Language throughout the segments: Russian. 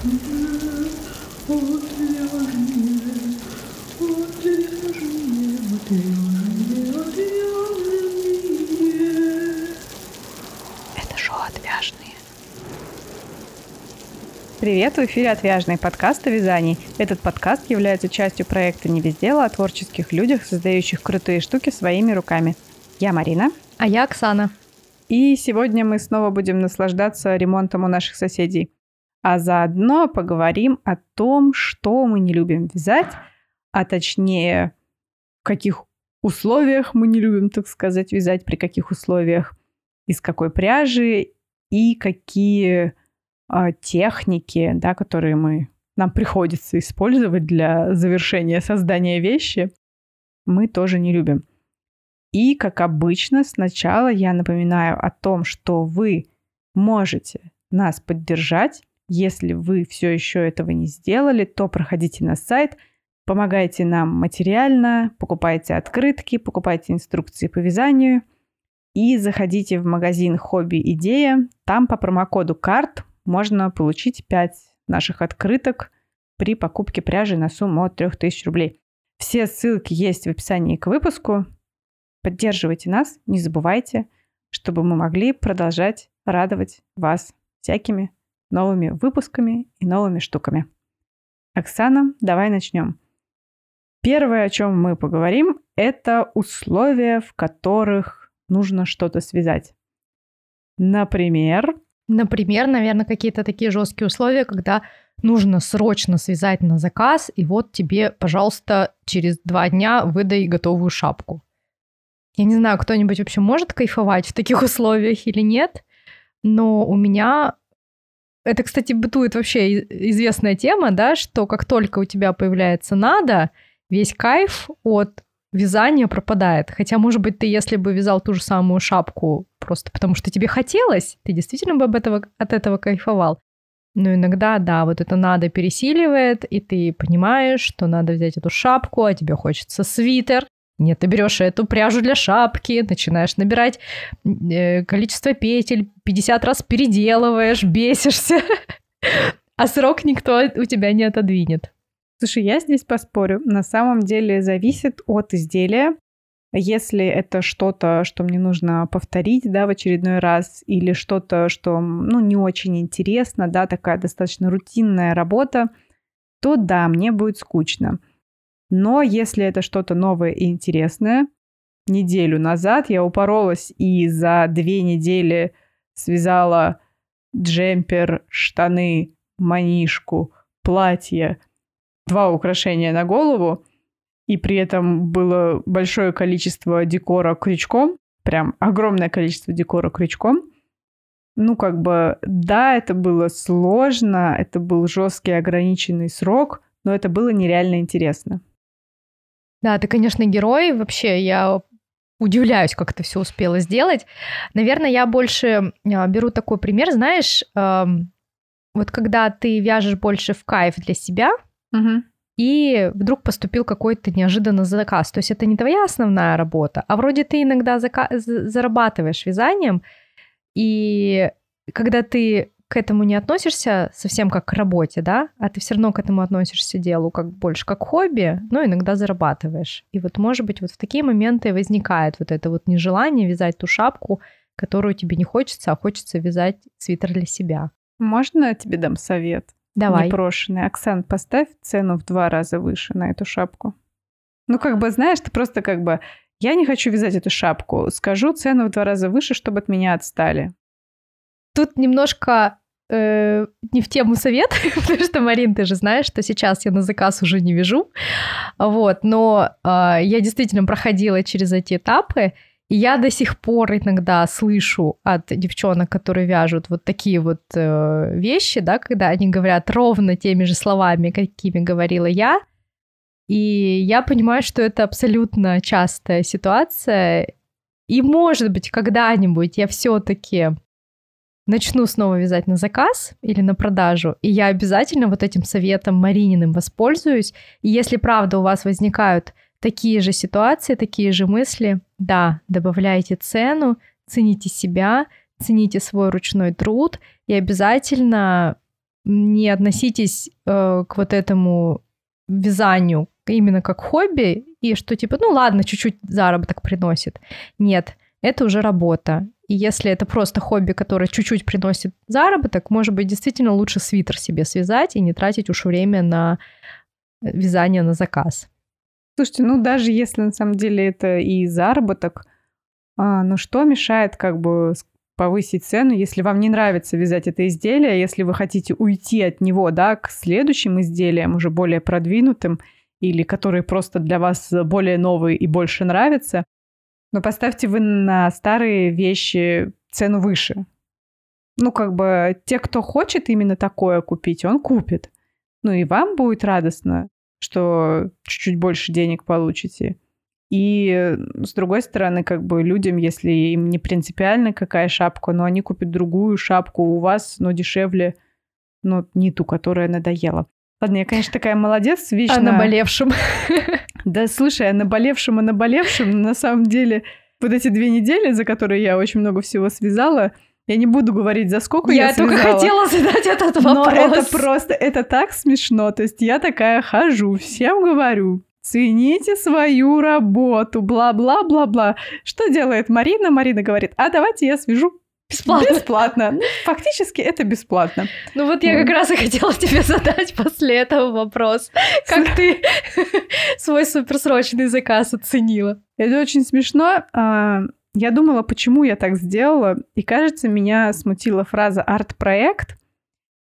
Это шоу «Отвяжные». Привет, в эфире «Отвяжные» подкаст о вязании. Этот подкаст является частью проекта «Не без дела» о творческих людях, создающих крутые штуки своими руками. Я Марина. А я Оксана. И сегодня мы снова будем наслаждаться ремонтом у наших соседей. А заодно поговорим о том, что мы не любим вязать, а точнее, в каких условиях мы не любим, так сказать, вязать, при каких условиях, из какой пряжи и какие э, техники, да, которые мы, нам приходится использовать для завершения создания вещи, мы тоже не любим. И, как обычно, сначала я напоминаю о том, что вы можете нас поддержать. Если вы все еще этого не сделали, то проходите на сайт, помогайте нам материально, покупайте открытки, покупайте инструкции по вязанию и заходите в магазин «Хобби Идея». Там по промокоду «Карт» можно получить 5 наших открыток при покупке пряжи на сумму от 3000 рублей. Все ссылки есть в описании к выпуску. Поддерживайте нас, не забывайте, чтобы мы могли продолжать радовать вас всякими новыми выпусками и новыми штуками. Оксана, давай начнем. Первое, о чем мы поговорим, это условия, в которых нужно что-то связать. Например... Например, наверное, какие-то такие жесткие условия, когда нужно срочно связать на заказ, и вот тебе, пожалуйста, через два дня выдай готовую шапку. Я не знаю, кто-нибудь вообще может кайфовать в таких условиях или нет, но у меня это, кстати, бытует вообще известная тема, да, что как только у тебя появляется надо, весь кайф от вязания пропадает. Хотя, может быть, ты, если бы вязал ту же самую шапку просто потому, что тебе хотелось, ты действительно бы об этого, от этого кайфовал. Но иногда, да, вот это надо пересиливает, и ты понимаешь, что надо взять эту шапку, а тебе хочется свитер, нет, ты берешь эту пряжу для шапки, начинаешь набирать э, количество петель, 50 раз переделываешь, бесишься, а срок никто у тебя не отодвинет. Слушай, я здесь поспорю. На самом деле зависит от изделия. Если это что-то, что мне нужно повторить, да, в очередной раз, или что-то, что, ну, не очень интересно, да, такая достаточно рутинная работа, то да, мне будет скучно. Но если это что-то новое и интересное, неделю назад я упоролась и за две недели связала джемпер, штаны, манишку, платье, два украшения на голову, и при этом было большое количество декора крючком, прям огромное количество декора крючком. Ну, как бы, да, это было сложно, это был жесткий ограниченный срок, но это было нереально интересно. Да, ты, конечно, герой. Вообще, я удивляюсь, как это все успела сделать. Наверное, я больше а, беру такой пример, знаешь, вот когда ты вяжешь больше в кайф для себя, угу. и вдруг поступил какой-то неожиданный заказ. То есть это не твоя основная работа, а вроде ты иногда зака- зарабатываешь вязанием, и когда ты к этому не относишься совсем как к работе, да, а ты все равно к этому относишься делу как больше как хобби, но иногда зарабатываешь. И вот, может быть, вот в такие моменты возникает вот это вот нежелание вязать ту шапку, которую тебе не хочется, а хочется вязать свитер для себя. Можно я тебе дам совет? Давай. Непрошенный. Оксан, поставь цену в два раза выше на эту шапку. Ну, как бы, знаешь, ты просто как бы... Я не хочу вязать эту шапку. Скажу цену в два раза выше, чтобы от меня отстали. Тут немножко э, не в тему совет, потому что, Марин, ты же знаешь, что сейчас я на заказ уже не вяжу, вот, но э, я действительно проходила через эти этапы, и я до сих пор иногда слышу от девчонок, которые вяжут вот такие вот э, вещи, да, когда они говорят ровно теми же словами, какими говорила я, и я понимаю, что это абсолютно частая ситуация, и может быть когда-нибудь я все-таки начну снова вязать на заказ или на продажу, и я обязательно вот этим советом Марининым воспользуюсь. И если правда у вас возникают такие же ситуации, такие же мысли, да, добавляйте цену, цените себя, цените свой ручной труд и обязательно не относитесь э, к вот этому вязанию именно как хобби, и что типа, ну ладно, чуть-чуть заработок приносит. Нет, это уже работа. И если это просто хобби, которое чуть-чуть приносит заработок, может быть, действительно лучше свитер себе связать и не тратить уж время на э, вязание на заказ. Слушайте, ну даже если на самом деле это и заработок, а, ну что мешает как бы повысить цену, если вам не нравится вязать это изделие, если вы хотите уйти от него, да, к следующим изделиям, уже более продвинутым, или которые просто для вас более новые и больше нравятся, но поставьте вы на старые вещи цену выше. Ну, как бы, те, кто хочет именно такое купить, он купит. Ну, и вам будет радостно, что чуть-чуть больше денег получите. И с другой стороны, как бы людям, если им не принципиально какая шапка, но они купят другую шапку у вас, но дешевле, но не ту, которая надоела. Ладно, я, конечно, такая молодец, вечно... О наболевшем. Да, слушай, о наболевшем, о наболевшем, на самом деле, вот эти две недели, за которые я очень много всего связала, я не буду говорить, за сколько я, я связала. только хотела задать этот вопрос. Но это просто, это так смешно. То есть я такая хожу, всем говорю, цените свою работу, бла-бла-бла-бла. Что делает Марина? Марина говорит, а давайте я свяжу Бесплатно. Бесплатно. Ну, фактически это бесплатно. Ну вот я как раз и хотела тебе задать после этого вопрос. Как ты свой суперсрочный заказ оценила? Это очень смешно. А, я думала, почему я так сделала. И кажется, меня смутила фраза «арт-проект».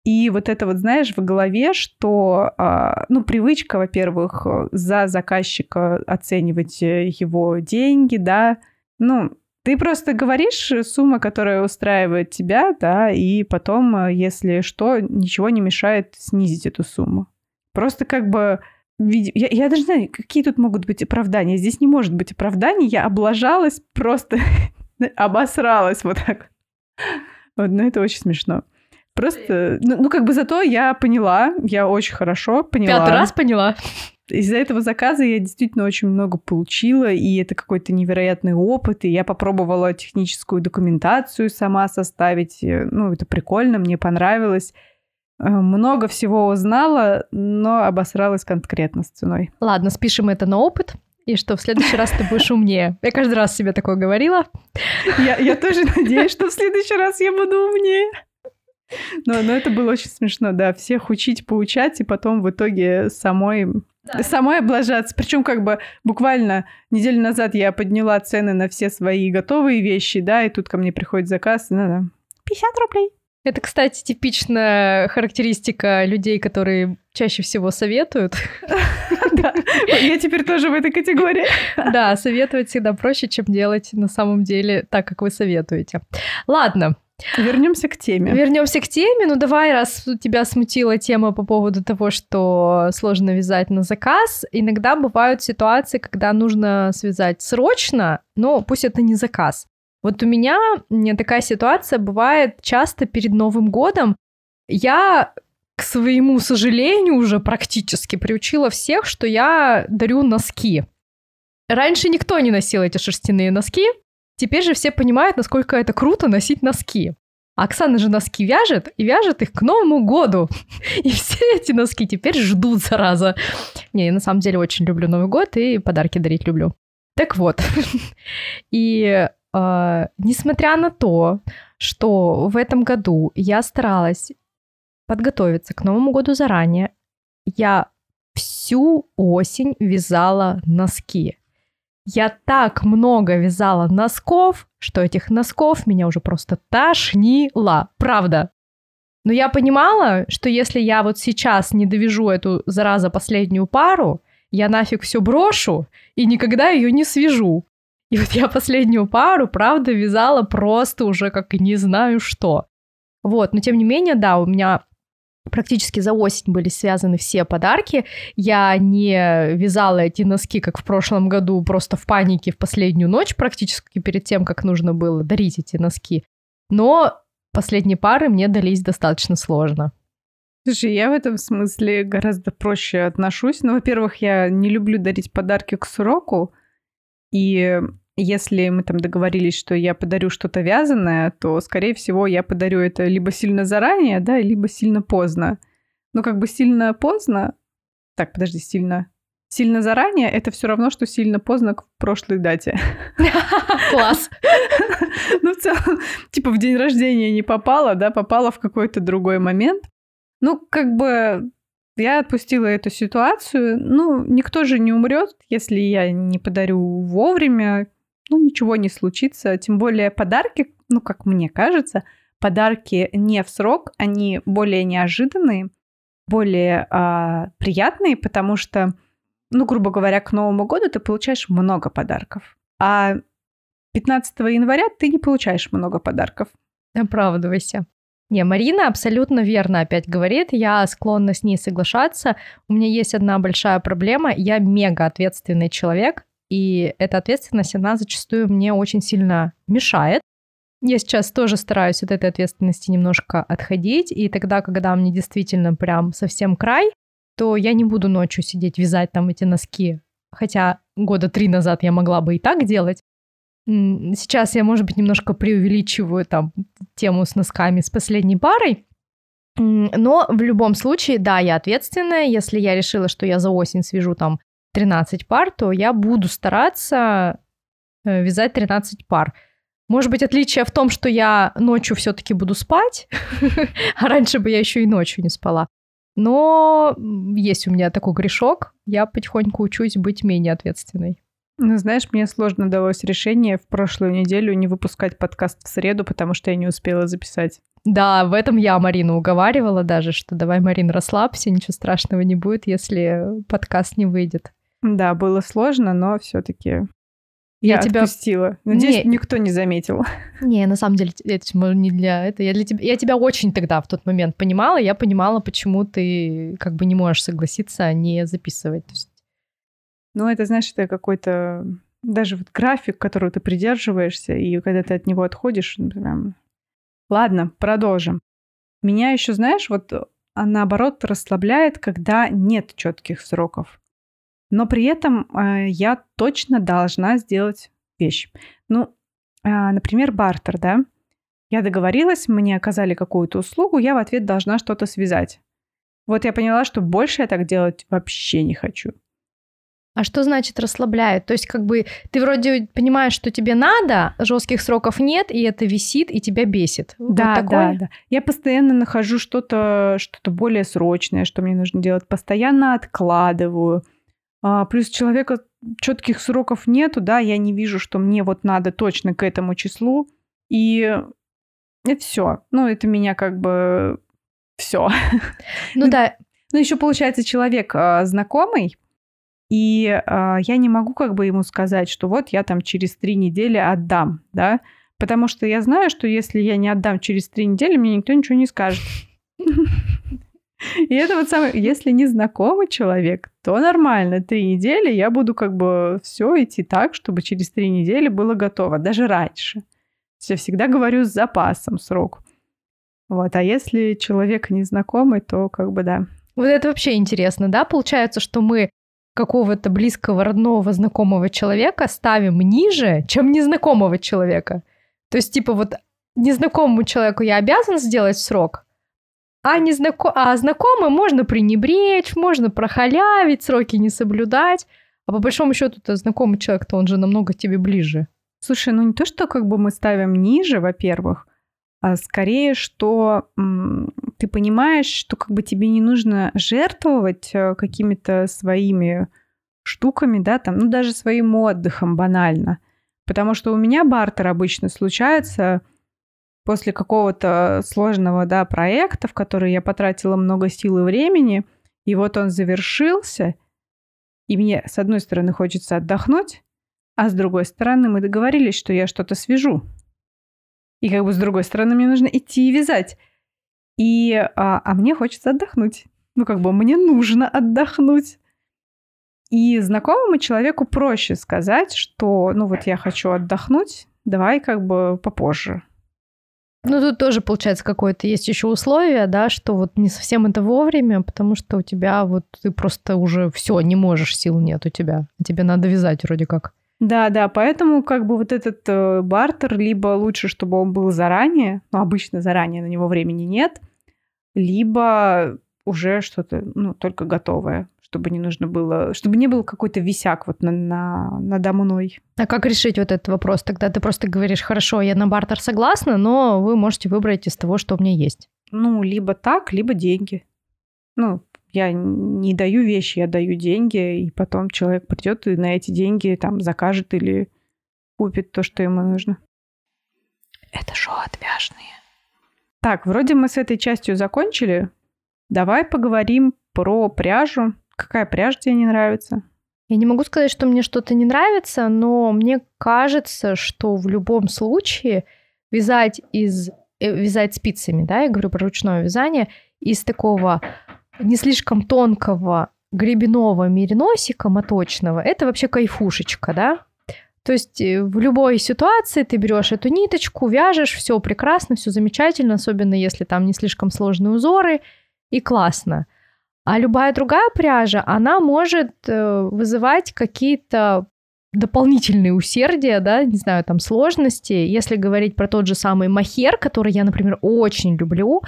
И вот это вот, знаешь, в голове, что, а, ну, привычка, во-первых, за заказчика оценивать э, его деньги, да, ну, ты просто говоришь сумма, которая устраивает тебя, да, и потом, э, если что, ничего не мешает снизить эту сумму. Просто как бы... Я, я даже не знаю, какие тут могут быть оправдания. Здесь не может быть оправданий. Я облажалась, просто обосралась вот так. Вот, ну, это очень смешно. Просто, ну, ну, как бы зато я поняла, я очень хорошо поняла. Пятый раз поняла. Из-за этого заказа я действительно очень много получила, и это какой-то невероятный опыт, и я попробовала техническую документацию сама составить. Ну, это прикольно, мне понравилось. Э, много всего узнала, но обосралась конкретно с ценой. Ладно, спишем это на опыт. И что в следующий раз ты будешь умнее. Я каждый раз себе такое говорила. Я, я тоже надеюсь, что в следующий раз я буду умнее. Но, но это было очень смешно, да, всех учить, поучать, и потом в итоге самой да. Самой облажаться. Причем как бы буквально неделю назад я подняла цены на все свои готовые вещи, да, и тут ко мне приходит заказ, и надо 50 рублей. Это, кстати, типичная характеристика людей, которые чаще всего советуют. Да, я теперь тоже в этой категории. Да, советовать всегда проще, чем делать на самом деле так, как вы советуете. Ладно, Вернемся к теме. Вернемся к теме. Ну давай, раз тебя смутила тема по поводу того, что сложно вязать на заказ, иногда бывают ситуации, когда нужно связать срочно, но пусть это не заказ. Вот у меня такая ситуация бывает часто перед Новым годом. Я к своему сожалению, уже практически приучила всех, что я дарю носки. Раньше никто не носил эти шерстяные носки, Теперь же все понимают, насколько это круто носить носки. Оксана же носки вяжет, и вяжет их к Новому году. И все эти носки теперь ждут, зараза. Не, я на самом деле очень люблю Новый год и подарки дарить люблю. Так вот. И э, несмотря на то, что в этом году я старалась подготовиться к Новому году заранее, я всю осень вязала носки. Я так много вязала носков, что этих носков меня уже просто тошнило. Правда. Но я понимала, что если я вот сейчас не довяжу эту, зараза, последнюю пару, я нафиг все брошу и никогда ее не свяжу. И вот я последнюю пару, правда, вязала просто уже как не знаю что. Вот, но тем не менее, да, у меня практически за осень были связаны все подарки. Я не вязала эти носки, как в прошлом году, просто в панике в последнюю ночь, практически перед тем, как нужно было дарить эти носки. Но последние пары мне дались достаточно сложно. Слушай, я в этом смысле гораздо проще отношусь. Ну, во-первых, я не люблю дарить подарки к сроку. И если мы там договорились, что я подарю что-то вязаное, то, скорее всего, я подарю это либо сильно заранее, да, либо сильно поздно. Но как бы сильно поздно... Так, подожди, сильно... Сильно заранее — это все равно, что сильно поздно к прошлой дате. Класс. Ну, в целом, типа в день рождения не попала, да, попала в какой-то другой момент. Ну, как бы я отпустила эту ситуацию. Ну, никто же не умрет, если я не подарю вовремя. Ну, ничего не случится. Тем более подарки, ну, как мне кажется, подарки не в срок, они более неожиданные, более а, приятные, потому что, ну, грубо говоря, к Новому году ты получаешь много подарков. А 15 января ты не получаешь много подарков. Оправдывайся. Не, Марина абсолютно верно опять говорит, я склонна с ней соглашаться. У меня есть одна большая проблема, я мега ответственный человек, и эта ответственность, она зачастую мне очень сильно мешает. Я сейчас тоже стараюсь от этой ответственности немножко отходить, и тогда, когда мне действительно прям совсем край, то я не буду ночью сидеть вязать там эти носки. Хотя года три назад я могла бы и так делать, Сейчас я, может быть, немножко преувеличиваю там тему с носками с последней парой, но в любом случае, да, я ответственная. Если я решила, что я за осень свяжу там 13 пар, то я буду стараться э, вязать 13 пар. Может быть, отличие в том, что я ночью все-таки буду спать, а раньше бы я еще и ночью не спала. Но есть у меня такой грешок, я потихоньку учусь быть менее ответственной. Ну, знаешь, мне сложно далось решение в прошлую неделю не выпускать подкаст в среду, потому что я не успела записать. Да, в этом я Марину уговаривала даже, что давай, Марин, расслабься, ничего страшного не будет, если подкаст не выйдет. Да, было сложно, но все-таки я, я тебя отпустила. Надеюсь, не... никто не заметил. Не, на самом деле, это не для этого. Я, для тебя... я тебя очень тогда в тот момент понимала. Я понимала, почему ты как бы не можешь согласиться не записывать. То есть ну, это, знаешь, это какой-то даже вот график, которого ты придерживаешься, и когда ты от него отходишь, ну, прям... Ладно, продолжим. Меня еще, знаешь, вот а наоборот расслабляет, когда нет четких сроков. Но при этом э, я точно должна сделать вещь. Ну, э, например, бартер, да? Я договорилась, мне оказали какую-то услугу, я в ответ должна что-то связать. Вот я поняла, что больше я так делать вообще не хочу. А что значит расслабляют? То есть как бы ты вроде понимаешь, что тебе надо, жестких сроков нет, и это висит, и тебя бесит. Да, вот да, да. Я постоянно нахожу что-то что более срочное, что мне нужно делать. Постоянно откладываю. А, плюс человека четких сроков нету, да, я не вижу, что мне вот надо точно к этому числу. И это все. Ну, это меня как бы все. Ну да. Ну, еще получается, человек а, знакомый, и э, я не могу как бы ему сказать, что вот я там через три недели отдам, да, потому что я знаю, что если я не отдам через три недели, мне никто ничего не скажет. И это вот самое, если не знакомый человек, то нормально. Три недели я буду как бы все идти так, чтобы через три недели было готово, даже раньше. Я всегда говорю с запасом срок. Вот, а если человек незнакомый, то как бы да. Вот это вообще интересно, да? Получается, что мы какого-то близкого, родного, знакомого человека ставим ниже, чем незнакомого человека. То есть, типа, вот незнакомому человеку я обязан сделать срок, а, незнако... а знакомым можно пренебречь, можно прохалявить, сроки не соблюдать. А по большому счету-то знакомый человек-то он же намного тебе ближе. Слушай, ну не то, что как бы мы ставим ниже, во-первых, а скорее, что ты понимаешь, что как бы тебе не нужно жертвовать э, какими-то своими штуками, да, там, ну даже своим отдыхом банально. Потому что у меня бартер обычно случается после какого-то сложного, да, проекта, в который я потратила много сил и времени, и вот он завершился, и мне, с одной стороны, хочется отдохнуть, а с другой стороны, мы договорились, что я что-то свяжу. И как бы с другой стороны, мне нужно идти и вязать. И, а, а мне хочется отдохнуть. Ну, как бы мне нужно отдохнуть. И знакомому человеку проще сказать, что, ну, вот я хочу отдохнуть, давай как бы попозже. Ну, тут тоже, получается, какое-то есть еще условие, да, что вот не совсем это вовремя, потому что у тебя вот ты просто уже все, не можешь, сил нет у тебя. Тебе надо вязать вроде как. Да, да, поэтому как бы вот этот э, бартер, либо лучше, чтобы он был заранее, но обычно заранее на него времени нет, либо уже что-то, ну, только готовое, чтобы не нужно было, чтобы не был какой-то висяк вот на, на, надо мной. А как решить вот этот вопрос? Тогда ты просто говоришь, хорошо, я на бартер согласна, но вы можете выбрать из того, что у меня есть. Ну, либо так, либо деньги. Ну, я не даю вещи, я даю деньги, и потом человек придет и на эти деньги там закажет или купит то, что ему нужно. Это шоу отвяжные. Так, вроде мы с этой частью закончили. Давай поговорим про пряжу. Какая пряжа тебе не нравится? Я не могу сказать, что мне что-то не нравится, но мне кажется, что в любом случае вязать из э, вязать спицами, да, я говорю про ручное вязание, из такого не слишком тонкого гребеного мериносика моточного, это вообще кайфушечка, да? То есть э, в любой ситуации ты берешь эту ниточку, вяжешь, все прекрасно, все замечательно, особенно если там не слишком сложные узоры, и классно. А любая другая пряжа, она может э, вызывать какие-то дополнительные усердия, да, не знаю, там сложности. Если говорить про тот же самый махер, который я, например, очень люблю,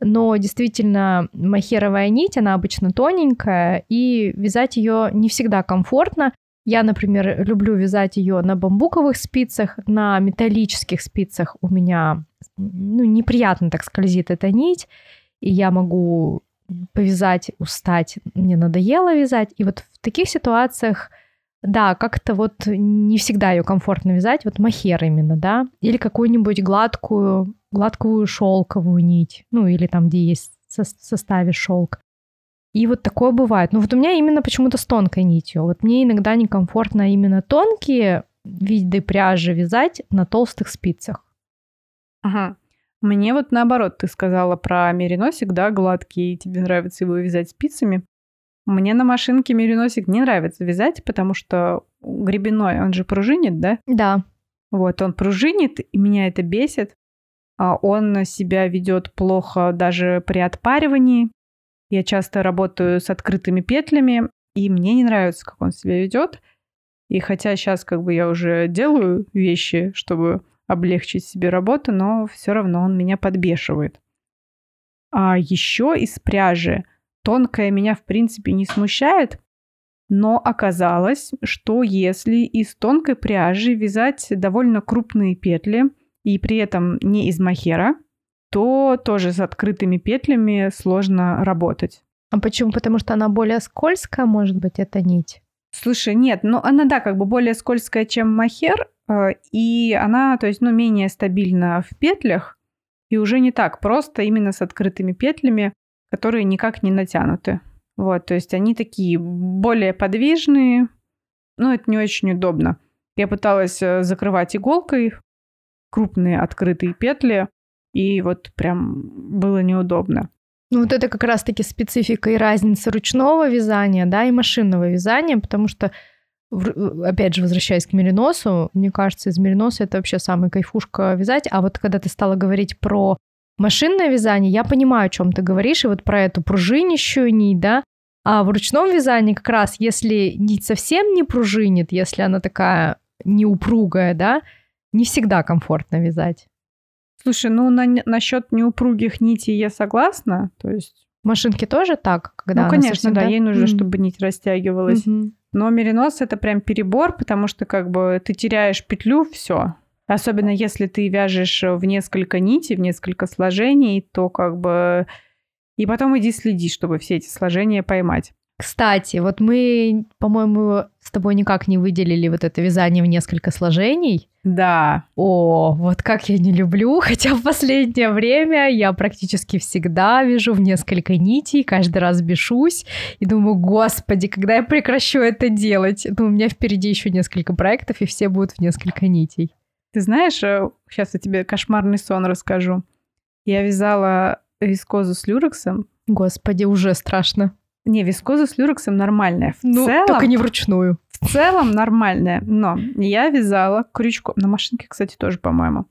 но действительно махеровая нить, она обычно тоненькая, и вязать ее не всегда комфортно. Я, например, люблю вязать ее на бамбуковых спицах, на металлических спицах у меня ну, неприятно так скользит эта нить, и я могу повязать, устать, мне надоело вязать. И вот в таких ситуациях да, как-то вот не всегда ее комфортно вязать, вот махер именно, да, или какую-нибудь гладкую, гладкую шелковую нить, ну или там, где есть в составе шелк. И вот такое бывает. Но вот у меня именно почему-то с тонкой нитью. Вот мне иногда некомфортно именно тонкие виды пряжи вязать на толстых спицах. Ага. Мне вот наоборот, ты сказала про мериносик, да, гладкий, тебе нравится его вязать спицами. Мне на машинке мериносик не нравится вязать, потому что гребеной, он же пружинит, да? Да. Вот, он пружинит, и меня это бесит. А он себя ведет плохо даже при отпаривании. Я часто работаю с открытыми петлями, и мне не нравится, как он себя ведет. И хотя сейчас как бы я уже делаю вещи, чтобы облегчить себе работу, но все равно он меня подбешивает. А еще из пряжи Тонкая меня, в принципе, не смущает, но оказалось, что если из тонкой пряжи вязать довольно крупные петли и при этом не из махера, то тоже с открытыми петлями сложно работать. А почему? Потому что она более скользкая, может быть, эта нить? Слушай, нет, ну она, да, как бы более скользкая, чем махер, э, и она, то есть, ну, менее стабильна в петлях, и уже не так просто именно с открытыми петлями которые никак не натянуты. Вот, то есть они такие более подвижные, но это не очень удобно. Я пыталась э, закрывать иголкой крупные открытые петли, и вот прям было неудобно. Ну вот это как раз-таки специфика и разница ручного вязания, да, и машинного вязания, потому что, опять же, возвращаясь к мериносу, мне кажется, из мериноса это вообще самый кайфушка вязать, а вот когда ты стала говорить про Машинное вязание, я понимаю, о чем ты говоришь, и вот про эту пружинищую нить, да, а в ручном вязании как раз, если нить совсем не пружинит, если она такая неупругая, да, не всегда комфортно вязать. Слушай, ну на, насчет неупругих нитей я согласна, то есть... В машинке тоже так, когда Ну, конечно, да, ей нужно, mm-hmm. чтобы нить растягивалась. Mm-hmm. Но меринос это прям перебор, потому что как бы ты теряешь петлю, все, Особенно если ты вяжешь в несколько нитей, в несколько сложений, то как бы... И потом иди следи, чтобы все эти сложения поймать. Кстати, вот мы, по-моему, с тобой никак не выделили вот это вязание в несколько сложений. Да. О, вот как я не люблю, хотя в последнее время я практически всегда вяжу в несколько нитей, каждый раз бешусь и думаю, господи, когда я прекращу это делать? Ну, у меня впереди еще несколько проектов, и все будут в несколько нитей. Ты знаешь, сейчас э, я тебе кошмарный сон расскажу. Я вязала вискозу с люрексом. Господи, уже страшно. Не, вискоза с люрексом нормальная. В ну, целом, только не вручную. В целом нормальная, но я вязала крючком. На машинке, кстати, тоже, по-моему.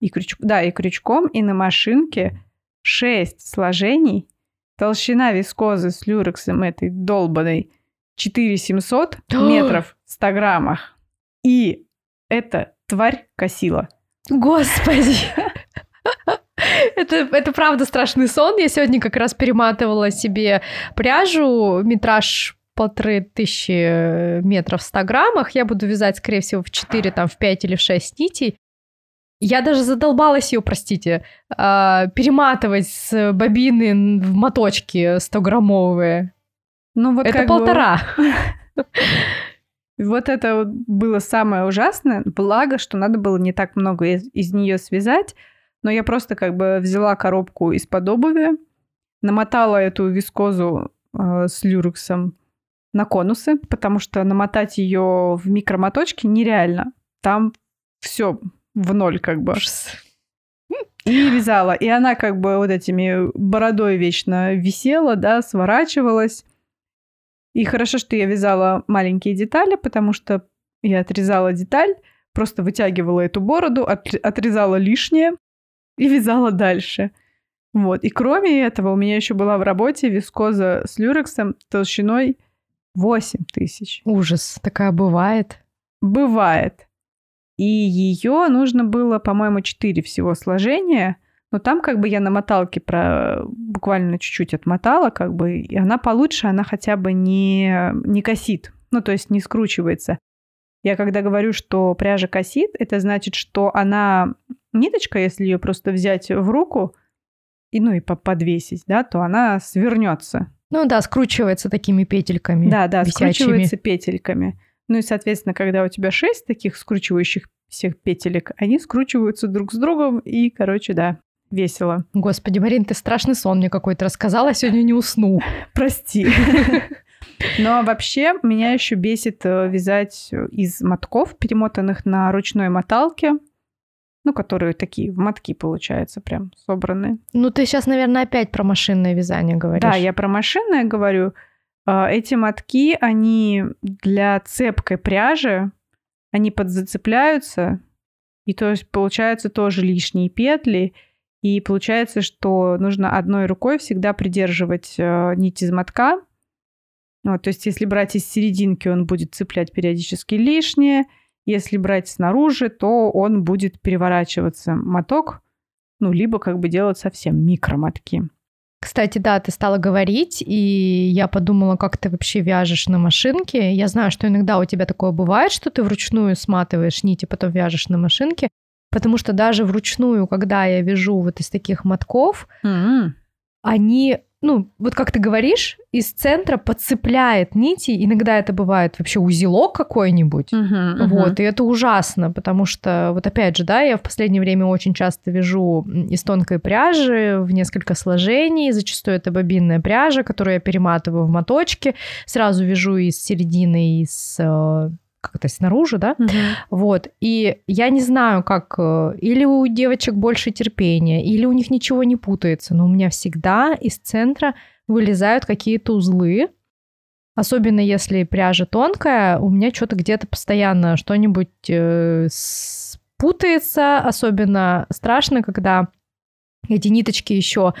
И крючк... Да, и крючком, и на машинке 6 сложений. Толщина вискозы с люрексом этой долбанной 4700 метров в 100 граммах. И эта тварь косила. Господи! Это, это правда страшный сон. Я сегодня как раз перематывала себе пряжу, метраж полторы тысячи метров в 100 граммах. Я буду вязать, скорее всего, в 4, там, в 5 или в 6 нитей. Я даже задолбалась ее, простите, э, перематывать с бобины в моточки 100-граммовые. Ну, вот это полтора. Вот это было самое ужасное. Благо, что надо было не так много из, из нее связать. Но я просто как бы взяла коробку из-под обуви, намотала эту вискозу э, с люрексом на конусы, потому что намотать ее в микромоточки нереально. Там все в ноль как бы. И вязала. И она как бы вот этими бородой вечно висела, да, сворачивалась. И хорошо, что я вязала маленькие детали, потому что я отрезала деталь, просто вытягивала эту бороду, от, отрезала лишнее и вязала дальше. Вот. И кроме этого, у меня еще была в работе вискоза с люрексом толщиной 8 тысяч. Ужас. Такая бывает? Бывает. И ее нужно было, по-моему, 4 всего сложения. Но там как бы я на моталке про буквально чуть-чуть отмотала, как бы, и она получше, она хотя бы не, не косит. Ну, то есть не скручивается. Я когда говорю, что пряжа косит, это значит, что она ниточка, если ее просто взять в руку и ну и подвесить, да, то она свернется. Ну да, скручивается такими петельками. Да, да, висячими. скручивается петельками. Ну и, соответственно, когда у тебя шесть таких скручивающих всех петелек, они скручиваются друг с другом, и, короче, да, весело. Господи, Марин, ты страшный сон мне какой-то рассказала, сегодня не усну. Прости. Но вообще меня еще бесит э, вязать из мотков, перемотанных на ручной моталке ну, которые такие в мотки, получается, прям собранные. Ну, ты сейчас, наверное, опять про машинное вязание говоришь. Да, я про машинное говорю. А, эти мотки, они для цепкой пряжи, они подзацепляются, и то есть получаются тоже лишние петли, и получается, что нужно одной рукой всегда придерживать э, нить из мотка. Вот, то есть если брать из серединки, он будет цеплять периодически лишнее – если брать снаружи, то он будет переворачиваться моток, ну, либо как бы делать совсем микромотки. Кстати, да, ты стала говорить, и я подумала, как ты вообще вяжешь на машинке. Я знаю, что иногда у тебя такое бывает, что ты вручную сматываешь нити, потом вяжешь на машинке, потому что даже вручную, когда я вяжу вот из таких мотков, mm-hmm. они ну, вот как ты говоришь, из центра подцепляет нити. Иногда это бывает вообще узелок какой-нибудь. Uh-huh, uh-huh. Вот, и это ужасно, потому что, вот опять же, да, я в последнее время очень часто вяжу из тонкой пряжи в несколько сложений. Зачастую это бобинная пряжа, которую я перематываю в моточки. Сразу вяжу из середины, из э, как-то снаружи, да, угу. вот, и я не знаю, как, э, или у девочек больше терпения, или у них ничего не путается, но у меня всегда из центра вылезают какие-то узлы, особенно если пряжа тонкая, у меня что-то где-то постоянно что-нибудь э, путается, особенно страшно, когда эти ниточки еще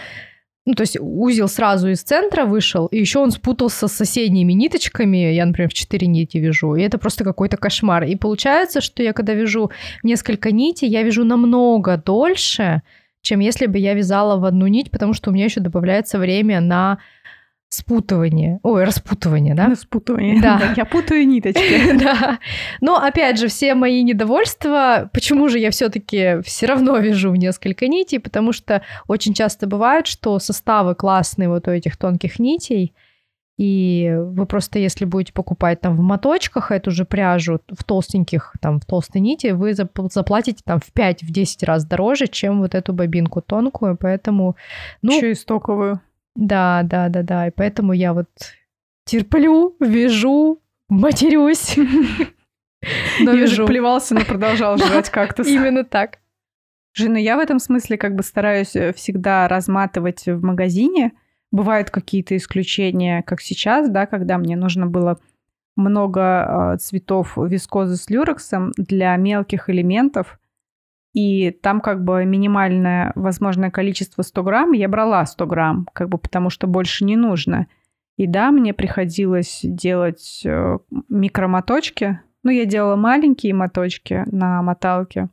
ну, то есть узел сразу из центра вышел, и еще он спутался с соседними ниточками. Я, например, в 4 нити вяжу, и это просто какой-то кошмар. И получается, что я когда вяжу несколько нитей, я вяжу намного дольше, чем если бы я вязала в одну нить, потому что у меня еще добавляется время на спутывание. Ой, распутывание, да? На спутывание. Да. Я путаю ниточки. Да. Но опять же, все мои недовольства, почему же я все-таки все равно вяжу в несколько нитей, потому что очень часто бывает, что составы классные вот у этих тонких нитей, и вы просто, если будете покупать там в моточках эту же пряжу, в толстеньких, там, в толстой нити, вы заплатите там в 5-10 раз дороже, чем вот эту бобинку тонкую, поэтому... Ну, Еще и стоковую. Да, да, да, да. И поэтому я вот терплю, вяжу, матерюсь. Но вяжу. плевался, но продолжал жрать кактус. Именно так. Жена, я в этом смысле как бы стараюсь э, всегда разматывать в магазине. Бывают какие-то исключения, как сейчас, да, когда мне нужно было много э, цветов вискозы с люрексом для мелких элементов. И там как бы минимальное возможное количество 100 грамм. Я брала 100 грамм, как бы потому что больше не нужно. И да, мне приходилось делать э, микромоточки, Ну, я делала маленькие моточки на моталке,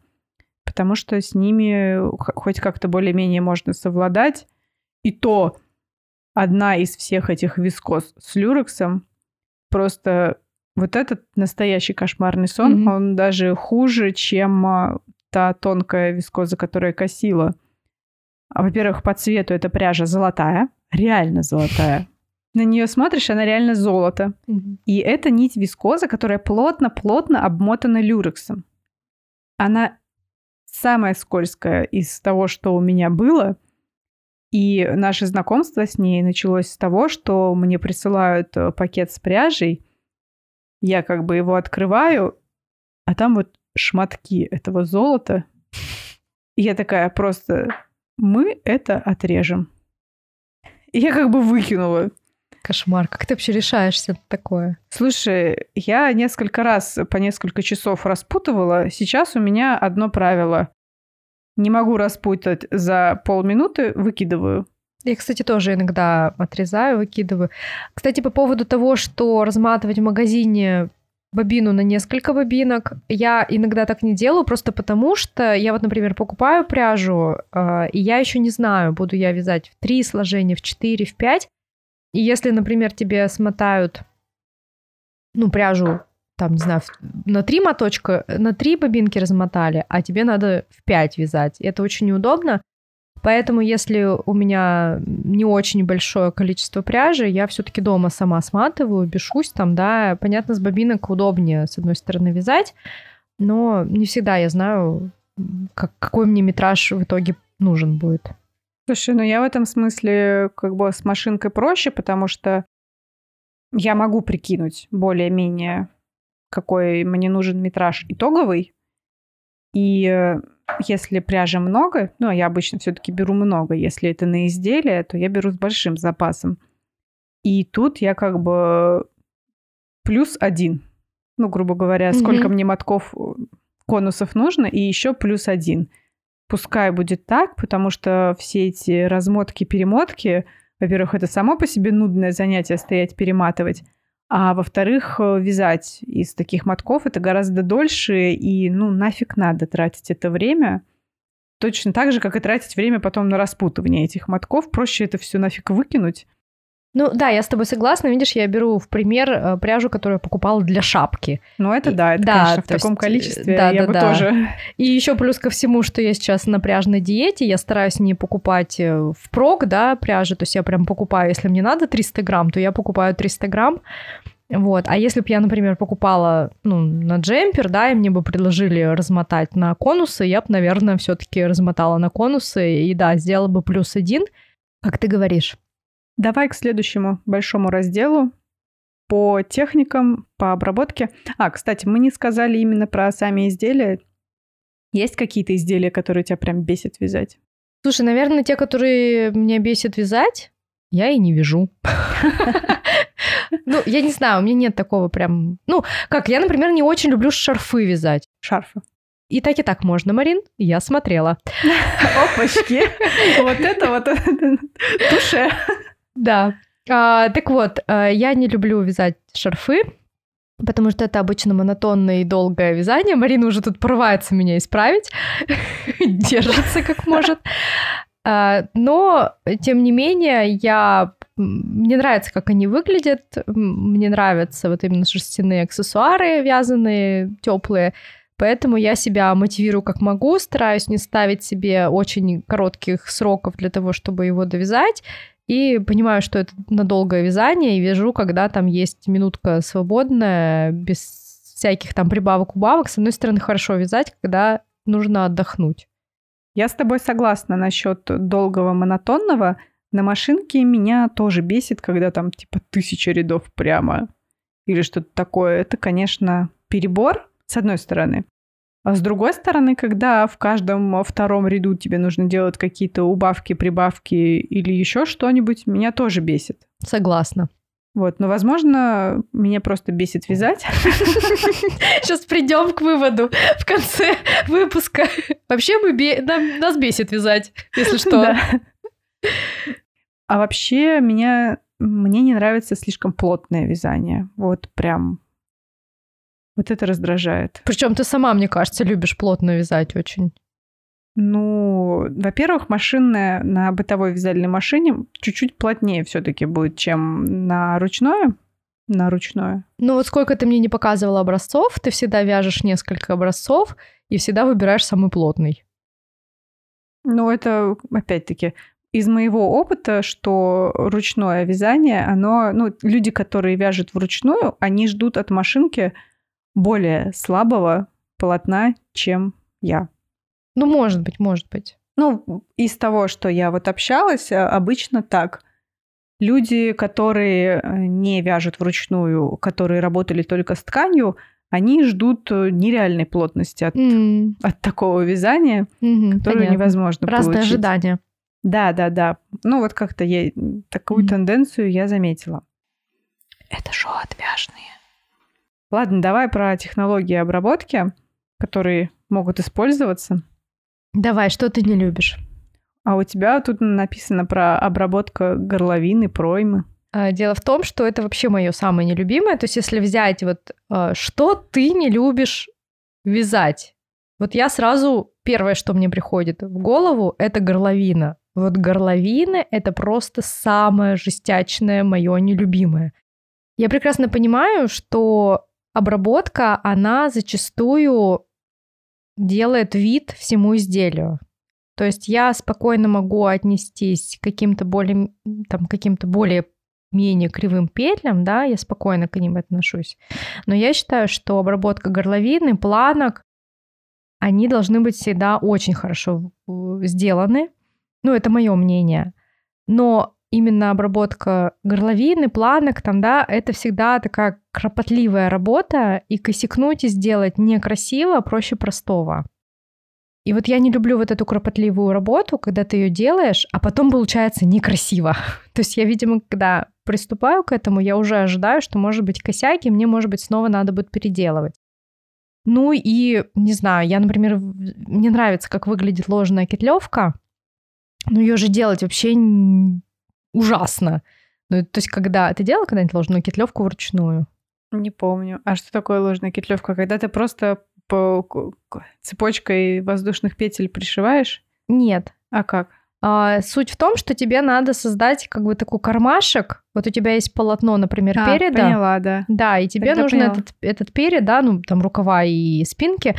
потому что с ними хоть как-то более-менее можно совладать. И то одна из всех этих вискоз с люрексом просто вот этот настоящий кошмарный сон, mm-hmm. он даже хуже, чем а, та тонкая вискоза, которая косила. А, во-первых, по цвету эта пряжа золотая, реально золотая. На нее смотришь, она реально золото. Mm-hmm. И это нить вискоза, которая плотно-плотно обмотана люрексом. Она самая скользкая из того, что у меня было. И наше знакомство с ней началось с того, что мне присылают э, пакет с пряжей. Я как бы его открываю, а там вот шматки этого золота. И я такая просто, мы это отрежем. И я как бы выкинула. Кошмар. Как ты вообще решаешься такое? Слушай, я несколько раз по несколько часов распутывала. Сейчас у меня одно правило. Не могу распутать за полминуты, выкидываю. Я, кстати, тоже иногда отрезаю, выкидываю. Кстати, по поводу того, что разматывать в магазине бобину на несколько бобинок. Я иногда так не делаю, просто потому что я вот, например, покупаю пряжу, э, и я еще не знаю, буду я вязать в три сложения, в четыре, в пять. И если, например, тебе смотают, ну, пряжу, там, не знаю, на три моточка, на три бобинки размотали, а тебе надо в пять вязать. И это очень неудобно. Поэтому, если у меня не очень большое количество пряжи, я все-таки дома сама сматываю, бешусь там, да. Понятно, с бобинок удобнее, с одной стороны, вязать, но не всегда я знаю, как, какой мне метраж в итоге нужен будет. Слушай, ну я в этом смысле как бы с машинкой проще, потому что я могу прикинуть более-менее, какой мне нужен метраж итоговый. И э, если пряжи много, ну, я обычно все-таки беру много, если это на изделие, то я беру с большим запасом. И тут я как бы плюс один. Ну, грубо говоря, mm-hmm. сколько мне мотков э, конусов нужно, и еще плюс один – пускай будет так, потому что все эти размотки-перемотки, во-первых, это само по себе нудное занятие стоять перематывать, а во-вторых, э, вязать из таких мотков это гораздо дольше, и ну нафиг надо тратить это время. Точно так же, как и тратить время потом на распутывание этих мотков. Проще это все нафиг выкинуть ну да, я с тобой согласна. Видишь, я беру в пример э, пряжу, которую я покупала для шапки. Ну это да, это, да, конечно, в таком есть, количестве да, я да, бы да. тоже. И еще плюс ко всему, что я сейчас на пряжной диете, я стараюсь не покупать э, впрок, да, пряжи, то есть я прям покупаю, если мне надо 300 грамм, то я покупаю 300 грамм. Вот. А если бы я, например, покупала ну, на джемпер, да, и мне бы предложили размотать на конусы, я бы, наверное, все-таки размотала на конусы и, да, сделала бы плюс один, как ты говоришь. Давай к следующему большому разделу по техникам, по обработке. А, кстати, мы не сказали именно про сами изделия. Есть какие-то изделия, которые тебя прям бесит вязать? Слушай, наверное, те, которые меня бесит вязать, я и не вяжу. Ну, я не знаю, у меня нет такого прям... Ну, как, я, например, не очень люблю шарфы вязать. Шарфы. И так и так можно, Марин. Я смотрела. Опачки. Вот это вот душе. Да. А, так вот, а, я не люблю вязать шарфы, потому что это обычно монотонное и долгое вязание. Марина уже тут порывается меня исправить, держится как может. А, но, тем не менее, я... Мне нравится, как они выглядят. Мне нравятся вот именно шерстяные аксессуары вязаные, теплые. Поэтому я себя мотивирую как могу, стараюсь не ставить себе очень коротких сроков для того, чтобы его довязать. И понимаю, что это на долгое вязание, и вяжу, когда там есть минутка свободная, без всяких там прибавок-убавок. С одной стороны, хорошо вязать, когда нужно отдохнуть. Я с тобой согласна насчет долгого монотонного. На машинке меня тоже бесит, когда там типа тысяча рядов прямо или что-то такое. Это, конечно, перебор, с одной стороны. А с другой стороны, когда в каждом втором ряду тебе нужно делать какие-то убавки, прибавки или еще что-нибудь, меня тоже бесит. Согласна. Вот, но, возможно, меня просто бесит вязать. Сейчас придем к выводу в конце выпуска. Вообще мы бе... Нам... нас бесит вязать, если что. Да. А вообще меня мне не нравится слишком плотное вязание. Вот прям Вот это раздражает. Причем ты сама, мне кажется, любишь плотно вязать очень. Ну, во-первых, машинная на бытовой вязальной машине чуть-чуть плотнее все-таки будет, чем на ручное. На ручное. Ну вот сколько ты мне не показывала образцов, ты всегда вяжешь несколько образцов и всегда выбираешь самый плотный. Ну, это, опять-таки, из моего опыта, что ручное вязание, оно, ну, люди, которые вяжут вручную, они ждут от машинки более слабого полотна, чем я. Ну, может быть, может быть. Ну, из того, что я вот общалась, э, обычно так. Люди, которые э, не вяжут вручную, которые работали только с тканью, они ждут э, нереальной плотности от, mm. от такого вязания, mm-hmm, которое невозможно Разные получить. ожидания. Да, да, да. Ну вот как-то я такую mm. тенденцию я заметила. Это шоу отвяжные. Ладно, давай про технологии обработки, которые могут использоваться. Давай, что ты не любишь? А у тебя тут написано про обработку горловины, проймы. А, дело в том, что это вообще мое самое нелюбимое. То есть, если взять вот а, что ты не любишь вязать, вот я сразу первое, что мне приходит в голову, это горловина. Вот горловина — это просто самое жестячное мое нелюбимое. Я прекрасно понимаю, что обработка, она зачастую делает вид всему изделию. То есть я спокойно могу отнестись к каким-то более, там, каким-то более менее кривым петлям, да, я спокойно к ним отношусь. Но я считаю, что обработка горловины, планок, они должны быть всегда очень хорошо сделаны. Ну, это мое мнение. Но именно обработка горловины, планок, там, да, это всегда такая кропотливая работа, и косякнуть и сделать некрасиво проще простого. И вот я не люблю вот эту кропотливую работу, когда ты ее делаешь, а потом получается некрасиво. То есть я, видимо, когда приступаю к этому, я уже ожидаю, что может быть косяки, мне, может быть, снова надо будет переделывать. Ну и, не знаю, я, например, мне нравится, как выглядит ложная кетлевка, но ее же делать вообще ужасно. Ну, то есть, когда ты делала когда-нибудь ложную кетлевку вручную? Не помню. А что такое ложная кетлевка? Когда ты просто по цепочкой воздушных петель пришиваешь? Нет. А как? А, суть в том, что тебе надо создать как бы такой кармашек. Вот у тебя есть полотно, например, а, переда. Поняла, да. Да, и тебе Тогда нужно этот, этот перед, да, ну там рукава и спинки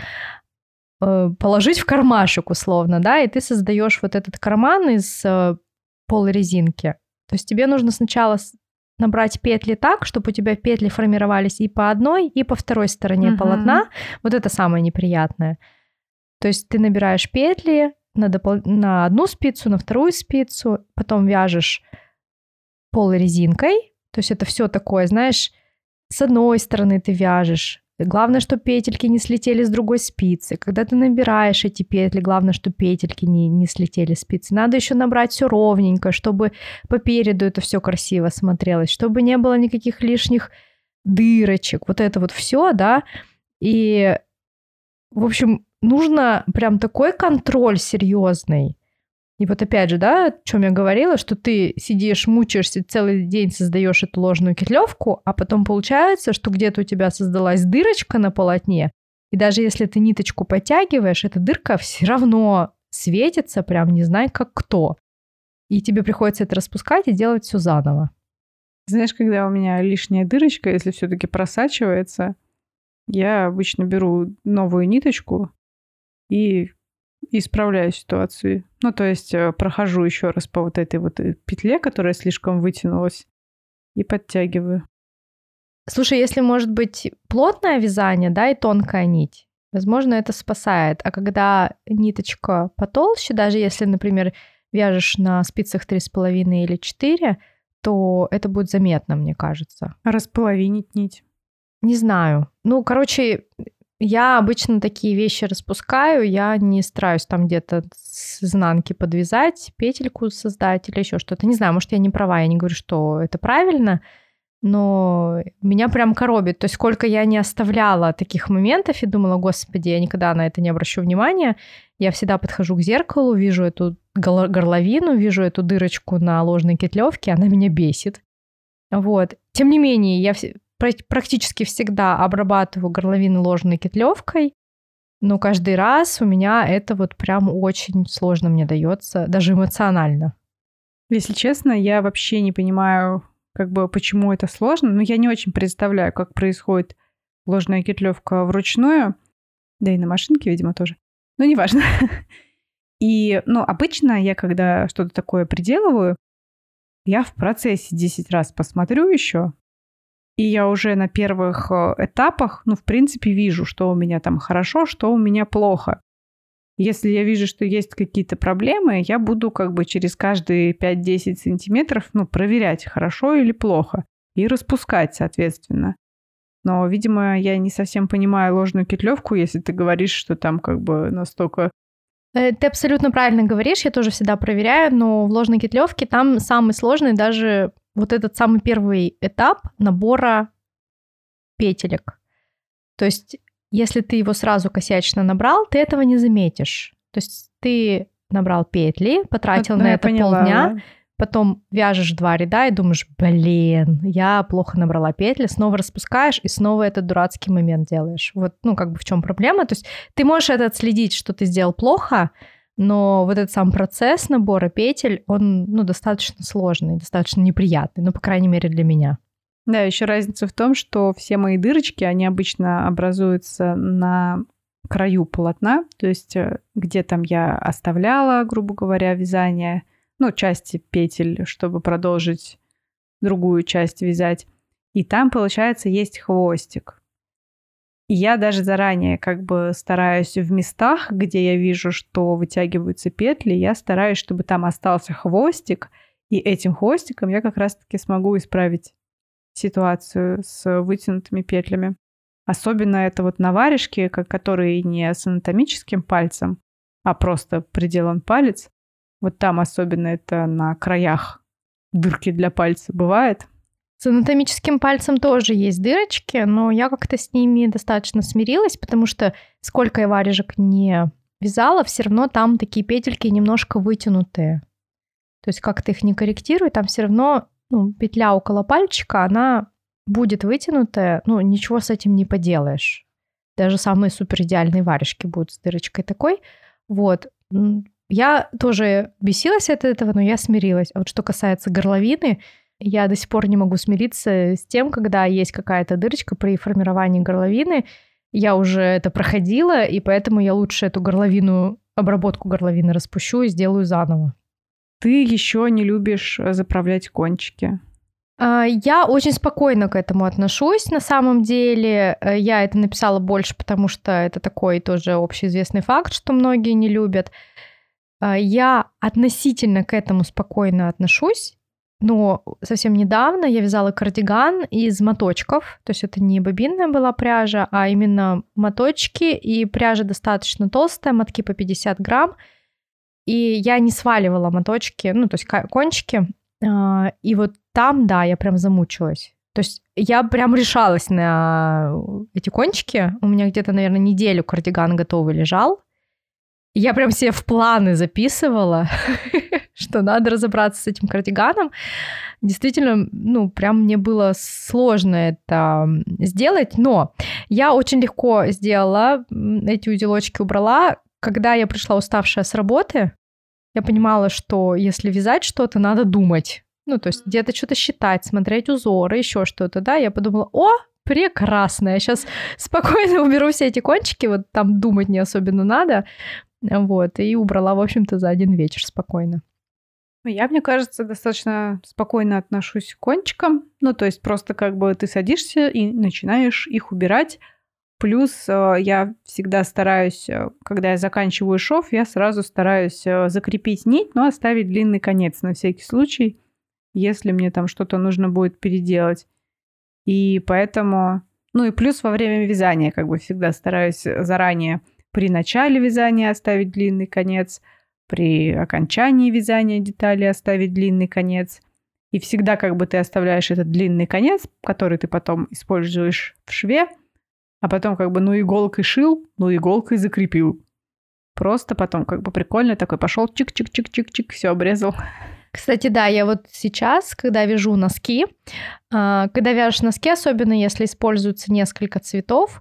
э, положить в кармашек условно, да, и ты создаешь вот этот карман из э, полурезинки. То есть тебе нужно сначала набрать петли так, чтобы у тебя петли формировались и по одной, и по второй стороне uh-huh. полотна. Вот это самое неприятное. То есть ты набираешь петли на, допол- на одну спицу, на вторую спицу, потом вяжешь полурезинкой. То есть это все такое, знаешь, с одной стороны ты вяжешь, Главное, чтобы петельки не слетели с другой спицы. Когда ты набираешь эти петли, главное, чтобы петельки не, не слетели с спицы. Надо еще набрать все ровненько, чтобы по переду это все красиво смотрелось, чтобы не было никаких лишних дырочек. Вот это вот все, да. И, в общем, нужно прям такой контроль серьезный. И вот опять же, да, о чем я говорила, что ты сидишь, мучаешься, целый день создаешь эту ложную кетлевку, а потом получается, что где-то у тебя создалась дырочка на полотне, и даже если ты ниточку подтягиваешь, эта дырка все равно светится, прям не знаю как кто. И тебе приходится это распускать и делать все заново. Знаешь, когда у меня лишняя дырочка, если все-таки просачивается, я обычно беру новую ниточку и исправляю ситуацию. Ну, то есть э, прохожу еще раз по вот этой вот э, петле, которая слишком вытянулась, и подтягиваю. Слушай, если может быть плотное вязание, да, и тонкая нить, возможно, это спасает. А когда ниточка потолще, даже если, например, вяжешь на спицах 3,5 или 4, то это будет заметно, мне кажется. Располовинить нить? Не знаю. Ну, короче, я обычно такие вещи распускаю, я не стараюсь там где-то с изнанки подвязать, петельку создать или еще что-то. Не знаю, может, я не права, я не говорю, что это правильно, но меня прям коробит. То есть сколько я не оставляла таких моментов и думала, господи, я никогда на это не обращу внимания. Я всегда подхожу к зеркалу, вижу эту горловину, вижу эту дырочку на ложной кетлевке, она меня бесит. Вот. Тем не менее, я практически всегда обрабатываю горловины ложной кетлевкой, но каждый раз у меня это вот прям очень сложно мне дается, даже эмоционально. Если честно, я вообще не понимаю, как бы почему это сложно. Но я не очень представляю, как происходит ложная кетлевка вручную. Да и на машинке, видимо, тоже. Но неважно. И, ну, обычно я, когда что-то такое приделываю, я в процессе 10 раз посмотрю еще, и я уже на первых э, этапах, ну, в принципе, вижу, что у меня там хорошо, что у меня плохо. Если я вижу, что есть какие-то проблемы, я буду как бы через каждые 5-10 сантиметров, ну, проверять, хорошо или плохо, и распускать, соответственно. Но, видимо, я не совсем понимаю ложную петлевку, если ты говоришь, что там как бы настолько Э, ты абсолютно правильно говоришь, я тоже всегда проверяю, но в ложной кетлевке там самый сложный даже вот этот самый первый этап набора петелек. То есть, если ты его сразу косячно набрал, ты этого не заметишь. То есть ты набрал петли, потратил вот, на это поняла, полдня, да? потом вяжешь два ряда и думаешь, блин, я плохо набрала петли, снова распускаешь и снова этот дурацкий момент делаешь. Вот, ну, как бы в чем проблема? То есть ты можешь это отследить, что ты сделал плохо, но вот этот сам процесс набора петель, он, ну, достаточно сложный, достаточно неприятный, ну, по крайней мере, для меня. Да, еще разница в том, что все мои дырочки, они обычно образуются на краю полотна, то есть э, где там я оставляла, грубо говоря, вязание – ну, части петель, чтобы продолжить другую часть вязать. И там, получается, есть хвостик. Я даже заранее как бы стараюсь в местах, где я вижу, что вытягиваются петли, я стараюсь, чтобы там остался хвостик, и этим хвостиком я как раз-таки смогу исправить ситуацию с вытянутыми петлями. Особенно это вот на варежке, которые не с анатомическим пальцем, а просто приделан палец. Вот там особенно это на краях дырки для пальца бывает. С анатомическим пальцем тоже есть дырочки, но я как-то с ними достаточно смирилась, потому что сколько я варежек не вязала, все равно там такие петельки немножко вытянутые. То есть как ты их не корректируй, там все равно ну, петля около пальчика, она будет вытянутая, ну, ничего с этим не поделаешь. Даже самые супер идеальные варежки будут с дырочкой такой. Вот. Я тоже бесилась от этого, но я смирилась. А вот что касается горловины, я до сих пор не могу смириться с тем, когда есть какая-то дырочка при формировании горловины. Я уже это проходила, и поэтому я лучше эту горловину, обработку горловины распущу и сделаю заново. Ты еще не любишь заправлять кончики. А, я очень спокойно к этому отношусь. На самом деле, э, я это написала больше, потому что это такой тоже общеизвестный факт, что многие не любят. А, я относительно к этому спокойно отношусь, но совсем недавно я вязала кардиган из моточков, то есть это не бобинная была пряжа, а именно моточки, и пряжа достаточно толстая, мотки по 50 грамм, и я не сваливала моточки, ну, то есть кончики, а, и вот там, да, я прям замучилась. То есть я прям решалась на эти кончики. У меня где-то, наверное, неделю кардиган готовый лежал. Я прям себе в планы записывала, что надо разобраться с этим кардиганом. Действительно, ну, прям мне было сложно это сделать, но я очень легко сделала, эти узелочки убрала. Когда я пришла уставшая с работы, я понимала, что если вязать что-то, надо думать. Ну, то есть где-то что-то считать, смотреть узоры, еще что-то, да. Я подумала, о, прекрасно, я сейчас спокойно уберу все эти кончики, вот там думать не особенно надо. Вот, и убрала, в общем-то, за один вечер спокойно. Я, мне кажется, достаточно спокойно отношусь к кончикам. Ну, то есть просто как бы ты садишься и начинаешь их убирать. Плюс э, я всегда стараюсь, э, когда я заканчиваю шов, я сразу стараюсь э, закрепить нить, но оставить длинный конец на всякий случай, если мне там что-то нужно будет переделать. И поэтому... Ну и плюс во время вязания как бы всегда стараюсь заранее при начале вязания оставить длинный конец, при окончании вязания детали оставить длинный конец. И всегда как бы ты оставляешь этот длинный конец, который ты потом используешь в шве, а потом как бы ну иголкой шил, ну иголкой закрепил. Просто потом как бы прикольно такой пошел чик-чик-чик-чик-чик, все обрезал. Кстати, да, я вот сейчас, когда вяжу носки, а, когда вяжешь носки, особенно если используется несколько цветов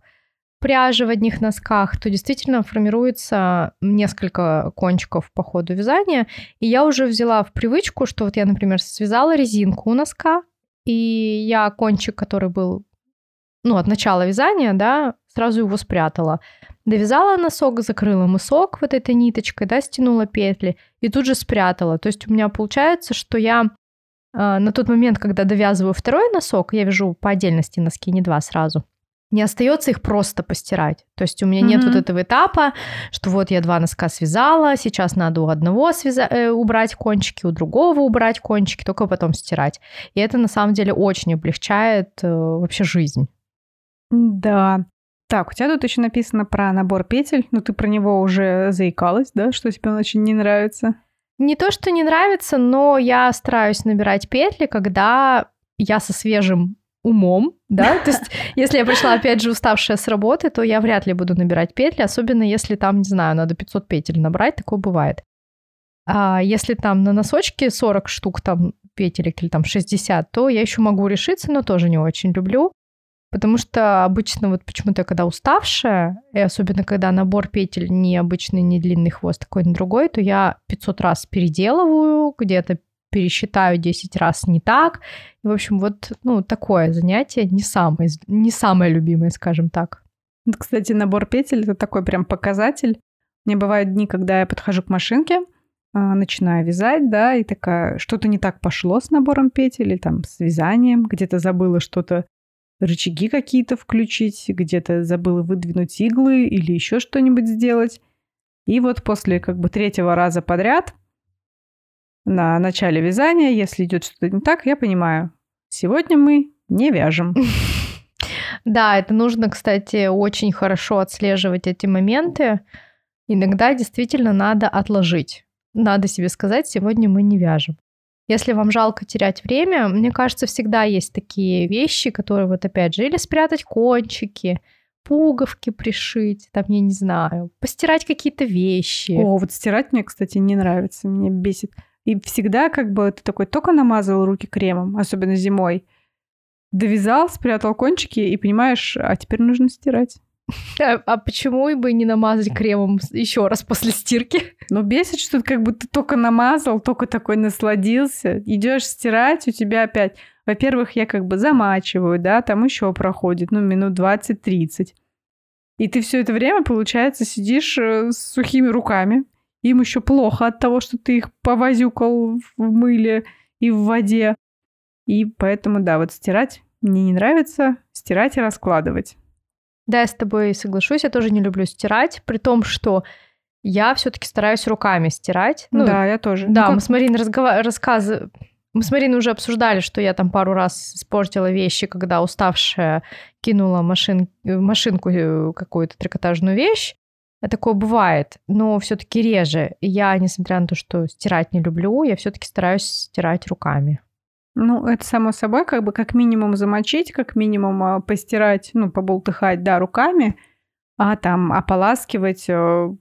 пряжи в одних носках, то действительно формируется несколько кончиков по ходу вязания. И я уже взяла в привычку, что вот я, например, связала резинку у носка, и я кончик, который был ну, от начала вязания, да, сразу его спрятала. Довязала носок, закрыла мысок вот этой ниточкой, да, стянула петли и тут же спрятала. То есть у меня получается, что я э, на тот момент, когда довязываю второй носок, я вяжу по отдельности носки, не два сразу, не остается их просто постирать. То есть у меня mm-hmm. нет вот этого этапа, что вот я два носка связала, сейчас надо у одного связа- э, убрать кончики, у другого убрать кончики, только потом стирать. И это на самом деле очень облегчает э, вообще жизнь. Да. Так, у тебя тут еще написано про набор петель, но ты про него уже заикалась, да, что тебе он очень не нравится? Не то, что не нравится, но я стараюсь набирать петли, когда я со свежим умом, да, то есть если я пришла, опять же, уставшая с работы, то я вряд ли буду набирать петли, особенно если там, не знаю, надо 500 петель набрать, такое бывает. А если там на носочке 40 штук там петелек или там 60, то я еще могу решиться, но тоже не очень люблю. Потому что обычно вот почему-то, когда уставшая, и особенно когда набор петель не обычный, не длинный хвост, такой на другой, то я 500 раз переделываю, где-то пересчитаю 10 раз не так. В общем, вот ну, такое занятие не самое, не самое любимое, скажем так. Кстати, набор петель — это такой прям показатель. Мне бывают дни, когда я подхожу к машинке, а, начинаю вязать, да, и такая, что-то не так пошло с набором петель или там с вязанием, где-то забыла что-то рычаги какие-то включить, где-то забыла выдвинуть иглы или еще что-нибудь сделать. И вот после как бы третьего раза подряд на начале вязания, если идет что-то не так, я понимаю, сегодня мы не вяжем. Да, это нужно, кстати, очень хорошо отслеживать эти моменты. Иногда действительно надо отложить. Надо себе сказать, сегодня мы не вяжем. Если вам жалко терять время, мне кажется, всегда есть такие вещи, которые вот опять же, или спрятать кончики, пуговки пришить, там, я не знаю, постирать какие-то вещи. О, вот стирать мне, кстати, не нравится, меня бесит. И всегда как бы ты такой только намазал руки кремом, особенно зимой, довязал, спрятал кончики и понимаешь, а теперь нужно стирать. А, а почему бы не намазать кремом еще раз после стирки? Ну, бесит, что ты как бы ты только намазал, только такой насладился. Идешь стирать, у тебя опять... Во-первых, я как бы замачиваю, да, там еще проходит, ну, минут 20-30. И ты все это время, получается, сидишь э, с сухими руками. Им еще плохо от того, что ты их повозюкал в мыле и в воде. И поэтому, да, вот стирать мне не нравится, стирать и раскладывать. Да, я с тобой соглашусь, я тоже не люблю стирать, при том, что я все-таки стараюсь руками стирать. Ну, да, я тоже. Да, ну, мы с Мариной разгова... рассказывали, мы с Мариной уже обсуждали, что я там пару раз испортила вещи, когда уставшая кинула машин... машинку э, какую-то трикотажную вещь. Такое бывает, но все-таки реже. Я, несмотря на то, что стирать не люблю, я все-таки стараюсь стирать руками. Ну, это само собой, как бы как минимум замочить, как минимум а, постирать, ну, поболтыхать, да, руками, а там ополаскивать э,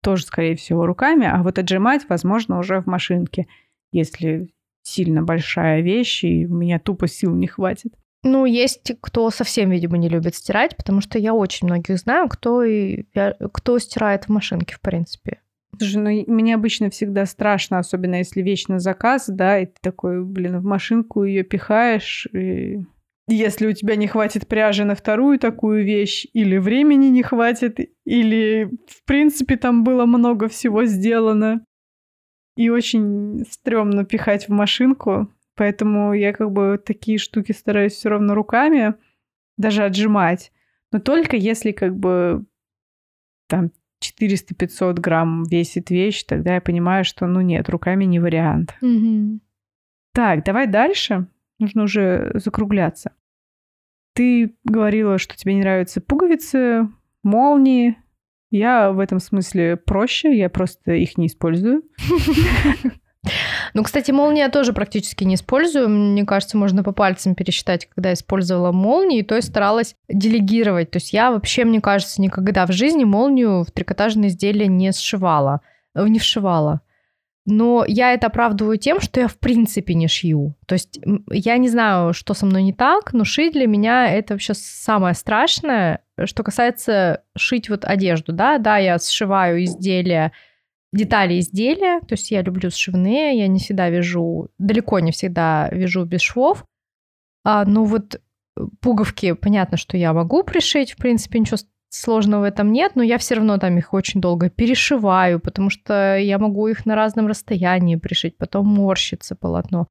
тоже, скорее всего, руками, а вот отжимать, возможно, уже в машинке, если сильно большая вещь, и у меня тупо сил не хватит. Ну, есть кто совсем, видимо, не любит стирать, потому что я очень многих знаю, кто, и, кто стирает в машинке, в принципе. Слушай, ну мне обычно всегда страшно, особенно если вещь заказ, да, и ты такой, блин, в машинку ее пихаешь, и если у тебя не хватит пряжи на вторую такую вещь, или времени не хватит, или, в принципе, там было много всего сделано, и очень стрёмно пихать в машинку, поэтому я как бы такие штуки стараюсь все равно руками даже отжимать, но только если как бы там 400-500 грамм весит вещь, тогда я понимаю, что, ну нет, руками не вариант. Mm-hmm. Так, давай дальше. Нужно уже закругляться. Ты говорила, что тебе не нравятся пуговицы, молнии. Я в этом смысле проще, я просто их не использую. Ну, кстати, молнии я тоже практически не использую. Мне кажется, можно по пальцам пересчитать, когда использовала молнии, то есть старалась делегировать. То есть я вообще, мне кажется, никогда в жизни молнию в трикотажное изделие не сшивала, э, не вшивала. Но я это оправдываю тем, что я в принципе не шью. То есть я не знаю, что со мной не так, но шить для меня это вообще самое страшное. Что касается шить вот одежду, да, да, я сшиваю изделия, детали изделия, то есть я люблю сшивные, я не всегда вяжу, далеко не всегда вяжу без швов. А, ну вот пуговки, понятно, что я могу пришить, в принципе, ничего сложного в этом нет, но я все равно там их очень долго перешиваю, потому что я могу их на разном расстоянии пришить, потом морщится полотно.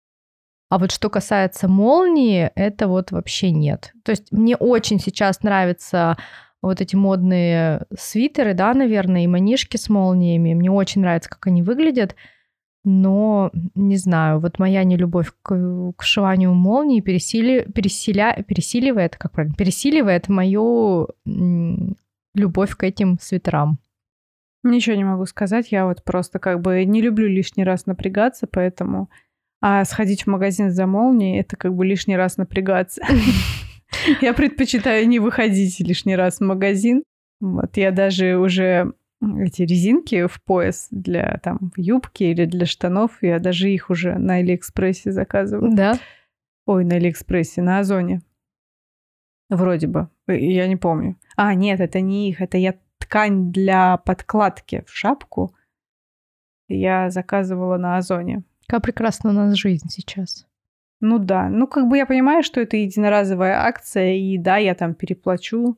А вот что касается молнии, это вот вообще нет. То есть мне очень сейчас нравятся вот эти модные свитеры, да, наверное, и манишки с молниями. Мне очень нравится, как они выглядят но не знаю, вот моя нелюбовь к, к шиванию молнии пересили, переселя, пересиливает, как правильно, пересиливает мою любовь к этим свитерам. Ничего не могу сказать, я вот просто как бы не люблю лишний раз напрягаться, поэтому... А сходить в магазин за молнией — это как бы лишний раз напрягаться. Я предпочитаю не выходить лишний раз в магазин. Вот я даже уже эти резинки в пояс для там юбки или для штанов. Я даже их уже на Алиэкспрессе заказываю. Да? Ой, на Алиэкспрессе, на Озоне. Вроде бы. Я не помню. А, нет, это не их. Это я ткань для подкладки в шапку. Я заказывала на Озоне. Как прекрасна у нас жизнь сейчас. Ну да. Ну, как бы я понимаю, что это единоразовая акция, и да, я там переплачу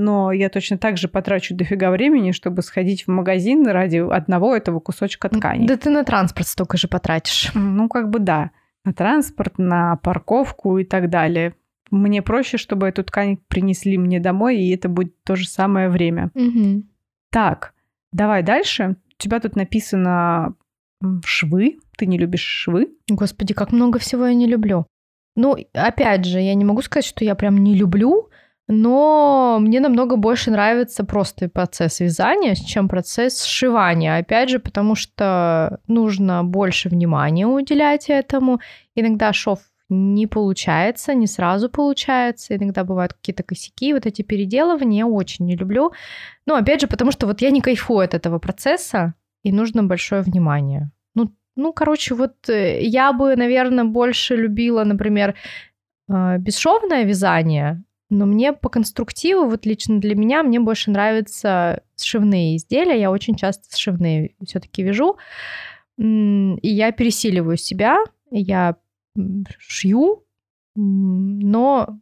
но я точно так же потрачу дофига времени, чтобы сходить в магазин ради одного этого кусочка ткани. Да ты на транспорт столько же потратишь. Ну, как бы да. На транспорт, на парковку и так далее. Мне проще, чтобы эту ткань принесли мне домой, и это будет то же самое время. Угу. Так, давай дальше. У тебя тут написано швы. Ты не любишь швы? Господи, как много всего я не люблю. Ну, опять же, я не могу сказать, что я прям не люблю, но мне намного больше нравится просто процесс вязания, чем процесс сшивания. Опять же, потому что нужно больше внимания уделять этому. Иногда шов не получается, не сразу получается. Иногда бывают какие-то косяки. Вот эти переделывания я очень не люблю. Но опять же, потому что вот я не кайфую от этого процесса, и нужно большое внимание. Ну, короче, вот э, я бы, наверное, больше любила, например, э, бесшовное вязание, но мне по конструктиву, вот лично для меня, мне больше нравятся сшивные изделия. Я очень часто сшивные все-таки вяжу. И я пересиливаю себя, я шью, но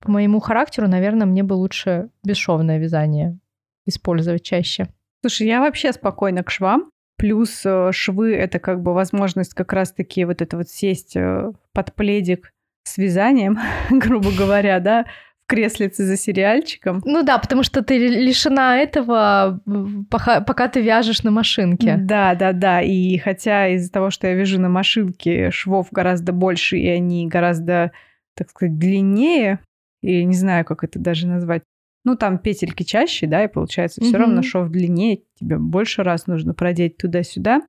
по моему характеру, наверное, мне бы лучше бесшовное вязание использовать чаще. Слушай, я вообще спокойна к швам. Плюс э, швы — это как бы возможность как раз-таки вот это вот сесть э, под пледик с вязанием, грубо говоря, да, креслице за сериальчиком. Ну да, потому что ты лишена этого, пока, пока ты вяжешь на машинке. Да, да, да. И хотя из-за того, что я вяжу на машинке, швов гораздо больше, и они гораздо, так сказать, длиннее, и не знаю, как это даже назвать. Ну, там петельки чаще, да, и получается все равно шов длиннее, тебе больше раз нужно продеть туда-сюда.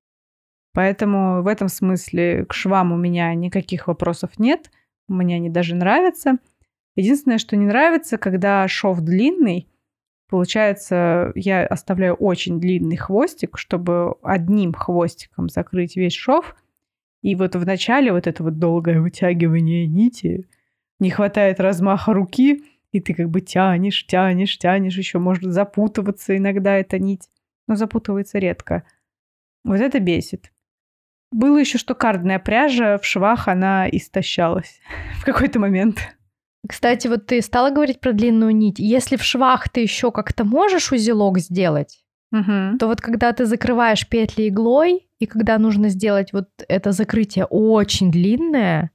Поэтому в этом смысле к швам у меня никаких вопросов нет. Мне они даже нравятся. Единственное, что не нравится, когда шов длинный, получается, я оставляю очень длинный хвостик, чтобы одним хвостиком закрыть весь шов. И вот в начале вот это вот долгое вытягивание нити, не хватает размаха руки, и ты как бы тянешь, тянешь, тянешь, еще может запутываться иногда эта нить, но запутывается редко. Вот это бесит. Было еще, что кардная пряжа в швах, она истощалась в какой-то момент. Кстати, вот ты стала говорить про длинную нить. Если в швах ты еще как-то можешь узелок сделать, угу. то вот когда ты закрываешь петли иглой, и когда нужно сделать вот это закрытие очень длинное,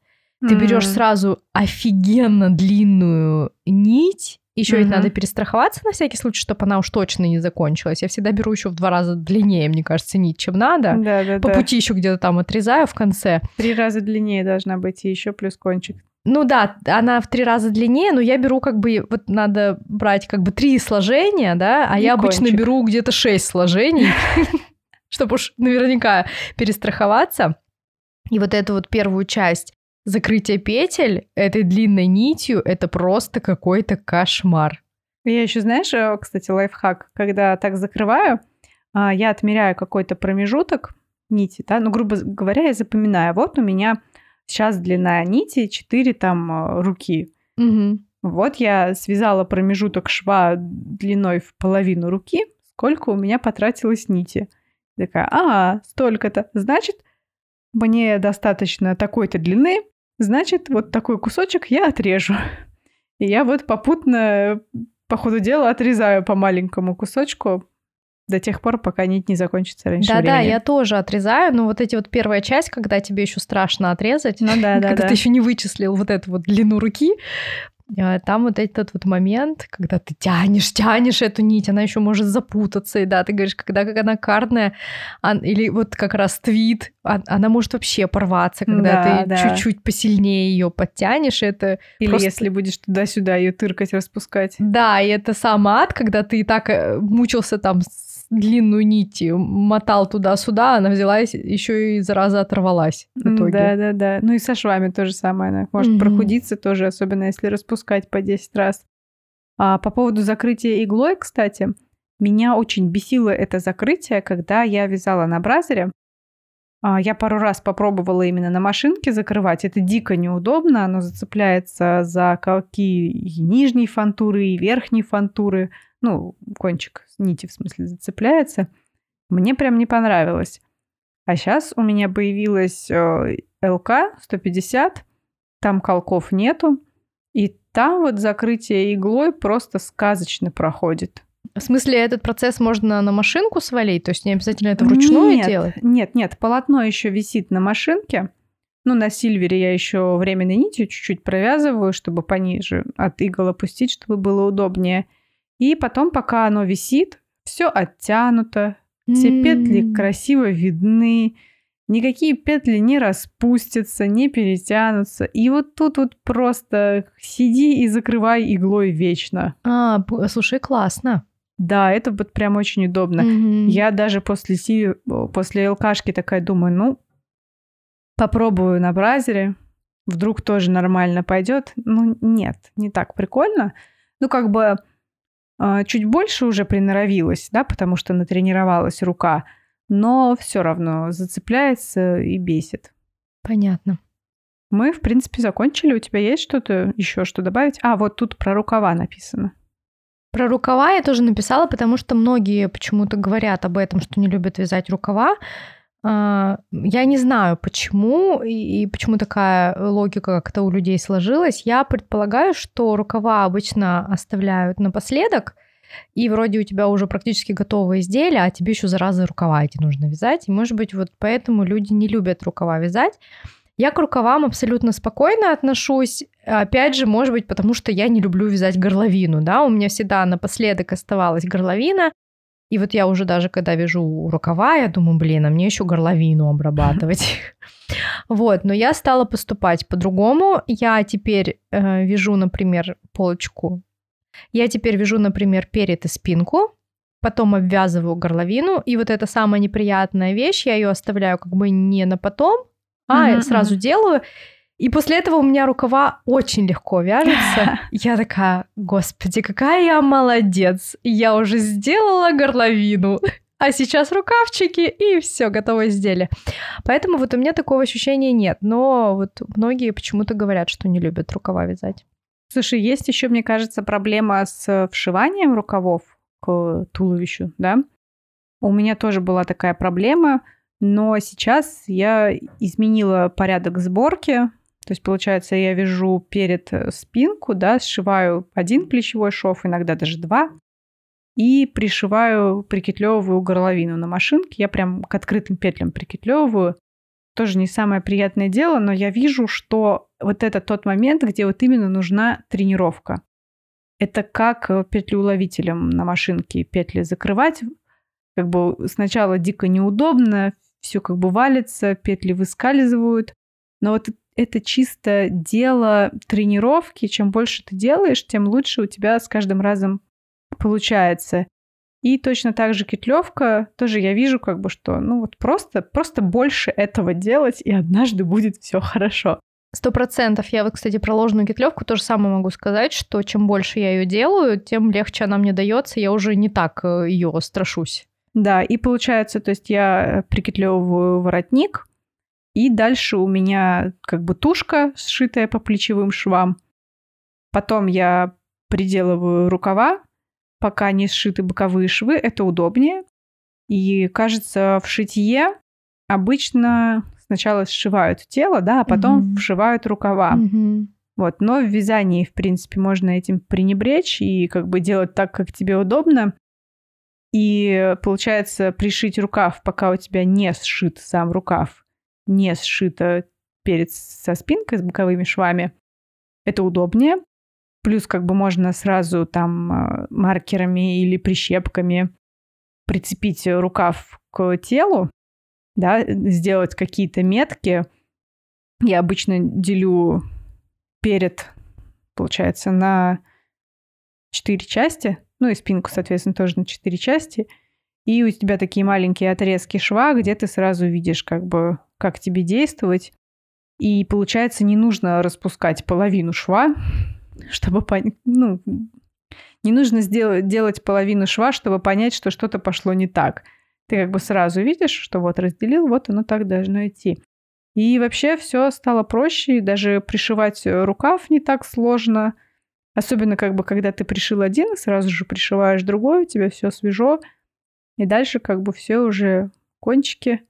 ты берешь сразу офигенно длинную нить, еще ведь надо перестраховаться на всякий случай, чтобы она уж точно не закончилась. Я всегда беру еще в два раза длиннее, мне кажется, нить, чем надо. Да, да, По да. пути еще где-то там отрезаю в конце. Три раза длиннее должна быть, и еще плюс кончик. Ну да, она в три раза длиннее, но я беру как бы, вот надо брать как бы три сложения, да, а И я обычно кончик. беру где-то шесть сложений, чтобы уж наверняка перестраховаться. И вот эту вот первую часть закрытия петель этой длинной нитью, это просто какой-то кошмар. Я еще, знаешь, э, кстати, лайфхак, когда так закрываю, а, я отмеряю какой-то промежуток, нити, да, ну, грубо говоря, я запоминаю, вот у меня сейчас длина нити 4 там э, руки. Угу. Вот я связала промежуток шва длиной в половину руки, сколько у меня потратилось нити. Такая, а, столько-то. Значит, мне достаточно такой-то длины, значит, вот такой кусочек я отрежу. И я вот попутно, по ходу дела, отрезаю по маленькому кусочку до тех пор, пока нить не закончится раньше Да, времени. да, я тоже отрезаю, но вот эти вот первая часть, когда тебе еще страшно отрезать, Ну да, да, когда да. ты еще не вычислил вот эту вот длину руки, там вот этот вот момент, когда ты тянешь, тянешь эту нить, она еще может запутаться, и да, ты говоришь, когда как она карная, ан- или вот как раз твит, а- она может вообще порваться, когда Да, ты да. чуть-чуть посильнее ее подтянешь, это Или просто- если будешь туда-сюда ее тыркать, распускать. Да, и это сам ад, когда ты и так э, мучился там с длинную нить, мотал туда-сюда, она взяла и еще и зараза оторвалась в итоге. Да, да, да. Ну и со швами то же самое. Она может Мгм. прохудиться тоже, особенно если распускать по 10 раз. А по поводу закрытия иглой, кстати, меня очень бесило это закрытие, когда я вязала на бразере. А, Я пару раз попробовала именно на машинке закрывать. Это дико неудобно. Оно зацепляется за колки и нижней фантуры, и верхней фантуры. Ну, кончик нити, в смысле, зацепляется. Мне прям не понравилось. А сейчас у меня появилась ЛК 150, там колков нету, и там вот закрытие иглой просто сказочно проходит. В смысле, этот процесс можно на машинку свалить? То есть не обязательно это вручную нет, делать? Нет, нет, полотно еще висит на машинке. Ну, на сильвере я еще временной нитью чуть-чуть провязываю, чтобы пониже от игл опустить, чтобы было удобнее. И потом, пока оно висит, все оттянуто, все петли М. красиво видны, никакие петли не распустятся, не перетянутся. И вот тут вот просто сиди и закрывай иглой вечно. А, слушай, классно. Да, это вот прям очень удобно. Мгм. Я даже после, си... после ЛКшки такая думаю, ну, попробую на бразере, вдруг тоже нормально пойдет. Ну, нет, не так прикольно. Ну, как бы чуть больше уже приноровилась, да, потому что натренировалась рука, но все равно зацепляется и бесит. Понятно. Мы, в принципе, закончили. У тебя есть что-то еще, что добавить? А, вот тут про рукава написано. Про рукава я тоже написала, потому что многие почему-то говорят об этом, что не любят вязать рукава. А, Я не знаю, почему и почему такая логика как-то у людей сложилась. Я предполагаю, что рукава обычно оставляют напоследок, и вроде у тебя уже практически готовое изделие, а тебе еще зараза рукава эти нужно вязать. И, может быть, вот поэтому люди не любят рукава вязать. Я к рукавам абсолютно спокойно отношусь. Опять же, может быть, потому что я не люблю вязать горловину, да, у меня всегда напоследок оставалась горловина, и вот я уже даже когда вяжу рукава, я думаю, блин, а мне еще горловину обрабатывать. Вот, но я стала поступать по-другому. Я теперь э, вяжу, например, полочку. Я теперь вяжу, например, перед и спинку, потом обвязываю горловину, и вот эта самая неприятная вещь, я ее оставляю как бы не на потом, а Мгм, сразу делаю. И после этого у меня рукава очень легко вяжутся. Я такая, господи, какая я молодец. Я уже сделала горловину. А сейчас рукавчики, и все, готово изделие. Поэтому вот у меня такого ощущения нет. Но вот многие почему-то говорят, что не любят рукава вязать. Слушай, есть еще, мне кажется, проблема с вшиванием рукавов к туловищу, да? У меня тоже была такая проблема, но сейчас я изменила порядок сборки. То есть, получается, я вяжу перед э, спинку, да, сшиваю один плечевой шов, иногда даже два, и пришиваю, прикитлевываю горловину на машинке. Я прям к открытым петлям прикитлевываю. Тоже не самое приятное дело, но я вижу, что вот это тот момент, где вот именно нужна тренировка. Это как э, петлеуловителем на машинке петли закрывать. Как бы сначала дико неудобно, все как бы валится, петли выскальзывают. Но вот это чисто дело тренировки. Чем больше ты делаешь, тем лучше у тебя с каждым разом получается. И точно так же кетлевка, тоже я вижу как бы, что ну вот просто, просто больше этого делать, и однажды будет все хорошо. Сто процентов. Я вот, кстати, про ложную кетлевку то же самое могу сказать, что чем больше я ее делаю, тем легче она мне дается. Я уже не так ее страшусь. Да, и получается, то есть я прикитлевываю воротник, и дальше у меня как бы тушка, сшитая по плечевым швам. Потом я приделываю рукава, пока не сшиты боковые швы, это удобнее. И кажется, в шитье обычно сначала сшивают тело, да, а потом mm-hmm. вшивают рукава. Mm-hmm. Вот, но в вязании, в принципе, можно этим пренебречь и как бы делать так, как тебе удобно. И получается пришить рукав, пока у тебя не сшит сам рукав, не сшито перед со спинкой с боковыми швами, это удобнее. Плюс как бы можно сразу там а, маркерами или прищепками прицепить рукав к телу, да, сделать какие-то метки. Я обычно делю перед, получается, на четыре части, ну и спинку, соответственно, тоже на четыре части. И у тебя такие маленькие отрезки шва, где ты сразу видишь, как бы, как тебе действовать. И получается, не нужно распускать половину шва, чтобы понять, ну, не нужно сделать, делать половину шва, чтобы понять, что что-то пошло не так. Ты как бы сразу видишь, что вот разделил, вот оно так должно идти. И вообще все стало проще, даже пришивать рукав не так сложно. Особенно как бы, когда ты пришил один, сразу же пришиваешь другой, у тебя все свежо. И дальше как бы все уже кончики,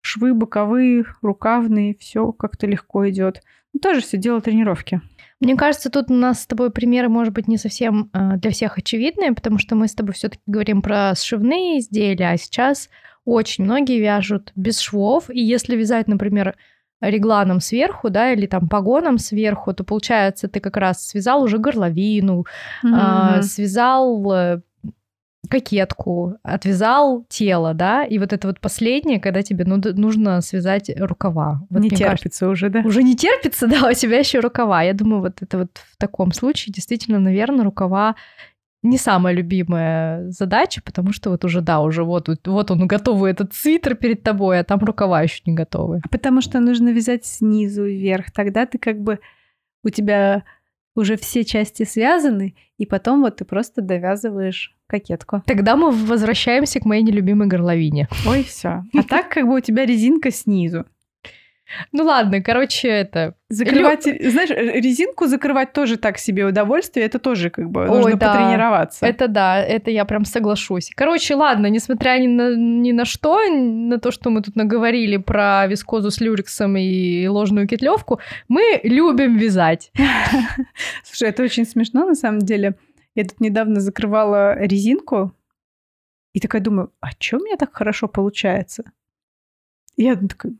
швы боковые, рукавные, все как-то легко идет. Ну, тоже все дело тренировки. Мне кажется, тут у нас с тобой примеры, может быть, не совсем э, для всех очевидные, потому что мы с тобой все-таки говорим про сшивные изделия, а сейчас очень многие вяжут без швов. И если вязать, например, регланом сверху, да, или там погоном сверху, то получается, ты как раз связал уже горловину, mm-hmm. э, связал кокетку, отвязал тело, да, и вот это вот последнее, когда тебе ну, нужно связать рукава. Вот, не терпится кажется, уже, да? Уже не терпится, да, у тебя еще рукава. Я думаю, вот это вот в таком случае действительно, наверное, рукава не самая любимая задача, потому что вот уже, да, уже вот, вот он готовый этот свитер перед тобой, а там рукава еще не готовы. Потому что нужно вязать снизу вверх. Тогда ты как бы у тебя уже все части связаны, и потом вот ты просто довязываешь кокетку. Тогда мы возвращаемся к моей нелюбимой горловине. Ой, все. А так как бы у тебя резинка снизу. Ну ладно, короче, это... Закрывать, Лё... знаешь, резинку закрывать тоже так себе удовольствие, это тоже как бы Ой, нужно да. потренироваться. Это да, это я прям соглашусь. Короче, ладно, несмотря ни на, ни на что, на то, что мы тут наговорили про вискозу с люрексом и ложную кетлевку, мы любим вязать. Слушай, это очень смешно на самом деле. Я тут недавно закрывала резинку и такая думаю, а что у меня так хорошо получается? Я такая,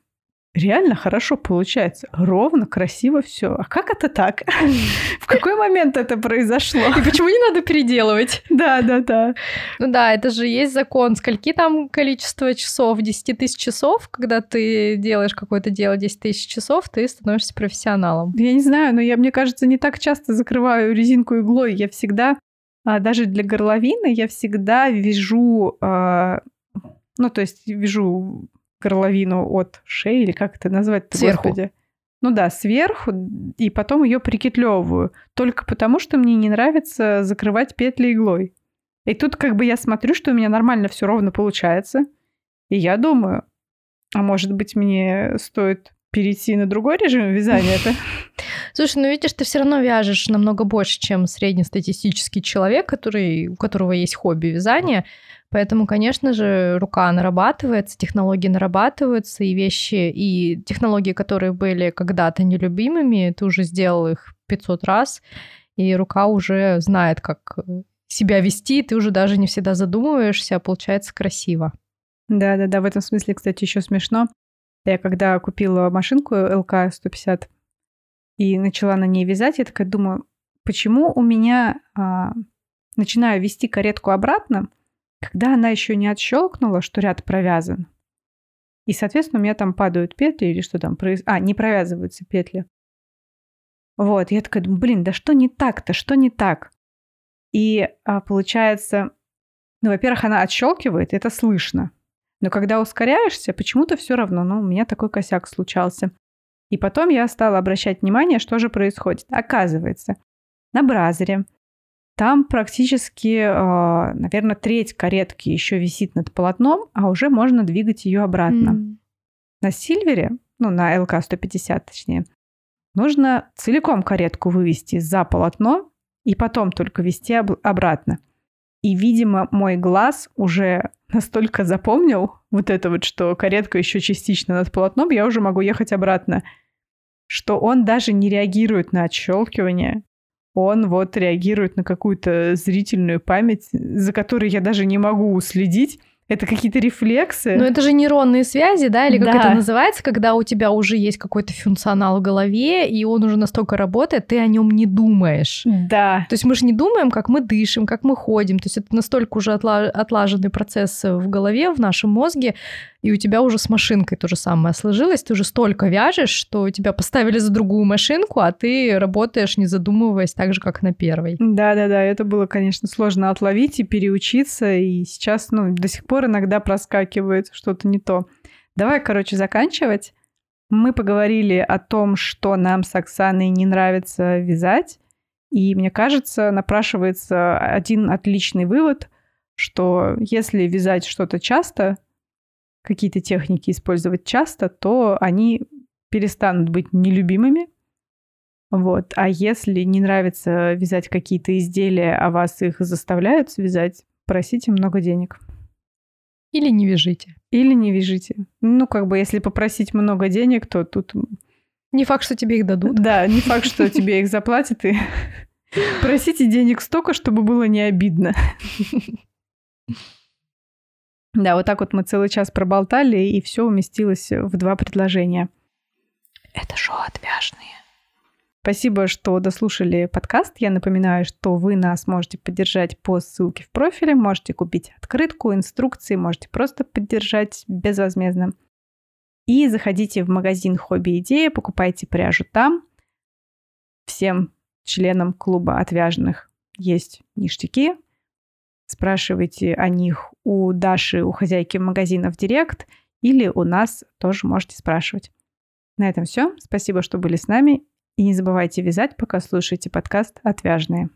реально хорошо получается. Ровно, красиво все. А как это так? В какой момент это произошло? И почему не надо переделывать? Да, да, да. Ну да, это же есть закон. Скольки там количество часов? 10 тысяч часов, когда ты делаешь какое-то дело 10 тысяч часов, ты становишься профессионалом. Я не знаю, но я, мне кажется, не так часто закрываю резинку иглой. Я всегда а, даже для горловины я всегда вяжу, а, ну, то есть вяжу горловину от шеи, или как это назвать Сверху. Господи? Ну да, сверху, и потом ее прикитлевываю. Только потому, что мне не нравится закрывать петли иглой. И тут как бы я смотрю, что у меня нормально все ровно получается. И я думаю, а может быть мне стоит перейти на другой режим вязания это? Слушай, ну видишь, ты все равно вяжешь намного больше, чем среднестатистический человек, который, у которого есть хобби вязания. Поэтому, конечно же, рука нарабатывается, технологии нарабатываются, и вещи, и технологии, которые были когда-то нелюбимыми, ты уже сделал их 500 раз, и рука уже знает, как себя вести, ты уже даже не всегда задумываешься, а получается красиво. Да-да-да, в этом смысле, кстати, еще смешно. Я когда купила машинку ЛК-150 и начала на ней вязать, я такая думаю, почему у меня а, начинаю вести каретку обратно, когда она еще не отщелкнула, что ряд провязан. И, соответственно, у меня там падают петли или что там происходит. А, не провязываются петли. Вот, я такая думаю, блин, да что не так-то, что не так? И а, получается, ну, во-первых, она отщелкивает, это слышно. Но когда ускоряешься, почему-то все равно, ну, у меня такой косяк случался. И потом я стала обращать внимание, что же происходит. Оказывается, на бразере Там практически, э, наверное, треть каретки еще висит над полотном, а уже можно двигать ее обратно. М. На Сильвере, ну, на ЛК-150 точнее, нужно целиком каретку вывести за полотно и потом только вести об- обратно. И, видимо, мой глаз уже настолько запомнил вот это вот, что каретка еще частично над полотном, я уже могу ехать обратно, что он даже не реагирует на отщелкивание. Он вот реагирует на какую-то зрительную память, за которой я даже не могу следить. Это какие-то рефлексы. Ну, это же нейронные связи, да, или как Да. это называется, когда у тебя уже есть какой-то функционал в голове, и он уже настолько работает, ты о нем не думаешь. Да. То есть мы же не думаем, как мы дышим, как мы ходим. То есть это настолько уже отла- отлаженный процесс в голове, в нашем мозге, и у тебя уже с машинкой то же самое сложилось. Ты уже столько вяжешь, что тебя поставили за другую машинку, а ты работаешь, не задумываясь, так же, как на первой. Да-да-да, это было, конечно, сложно отловить и переучиться, и сейчас, ну, до сих пор иногда проскакивает что-то не то. Давай, короче, заканчивать. Мы поговорили о том, что нам с Оксаной не нравится вязать, и мне кажется, напрашивается один отличный вывод, что если вязать что-то часто, какие-то техники использовать часто, то они перестанут быть нелюбимыми, вот. А если не нравится вязать какие-то изделия, а вас их заставляют связать, просите много денег. Или не вяжите. Или не вяжите. Ну, как бы, если попросить много денег, то тут... Не факт, что тебе их дадут. Да, не факт, что тебе их заплатят, и просите денег столько, чтобы было не обидно. Да, вот так вот мы целый час проболтали, и все уместилось в два предложения. Это шоу отвяжные. Спасибо, что дослушали подкаст. Я напоминаю, что вы нас можете поддержать по ссылке в профиле, можете купить открытку, инструкции, можете просто поддержать безвозмездно. И заходите в магазин «Хобби Идея», покупайте пряжу там. Всем членам клуба отвяжных есть ништяки. Спрашивайте о них у Даши, у хозяйки магазина в директ, или у нас тоже можете спрашивать. На этом все. Спасибо, что были с нами. И не забывайте вязать, пока слушаете подкаст «Отвяжные».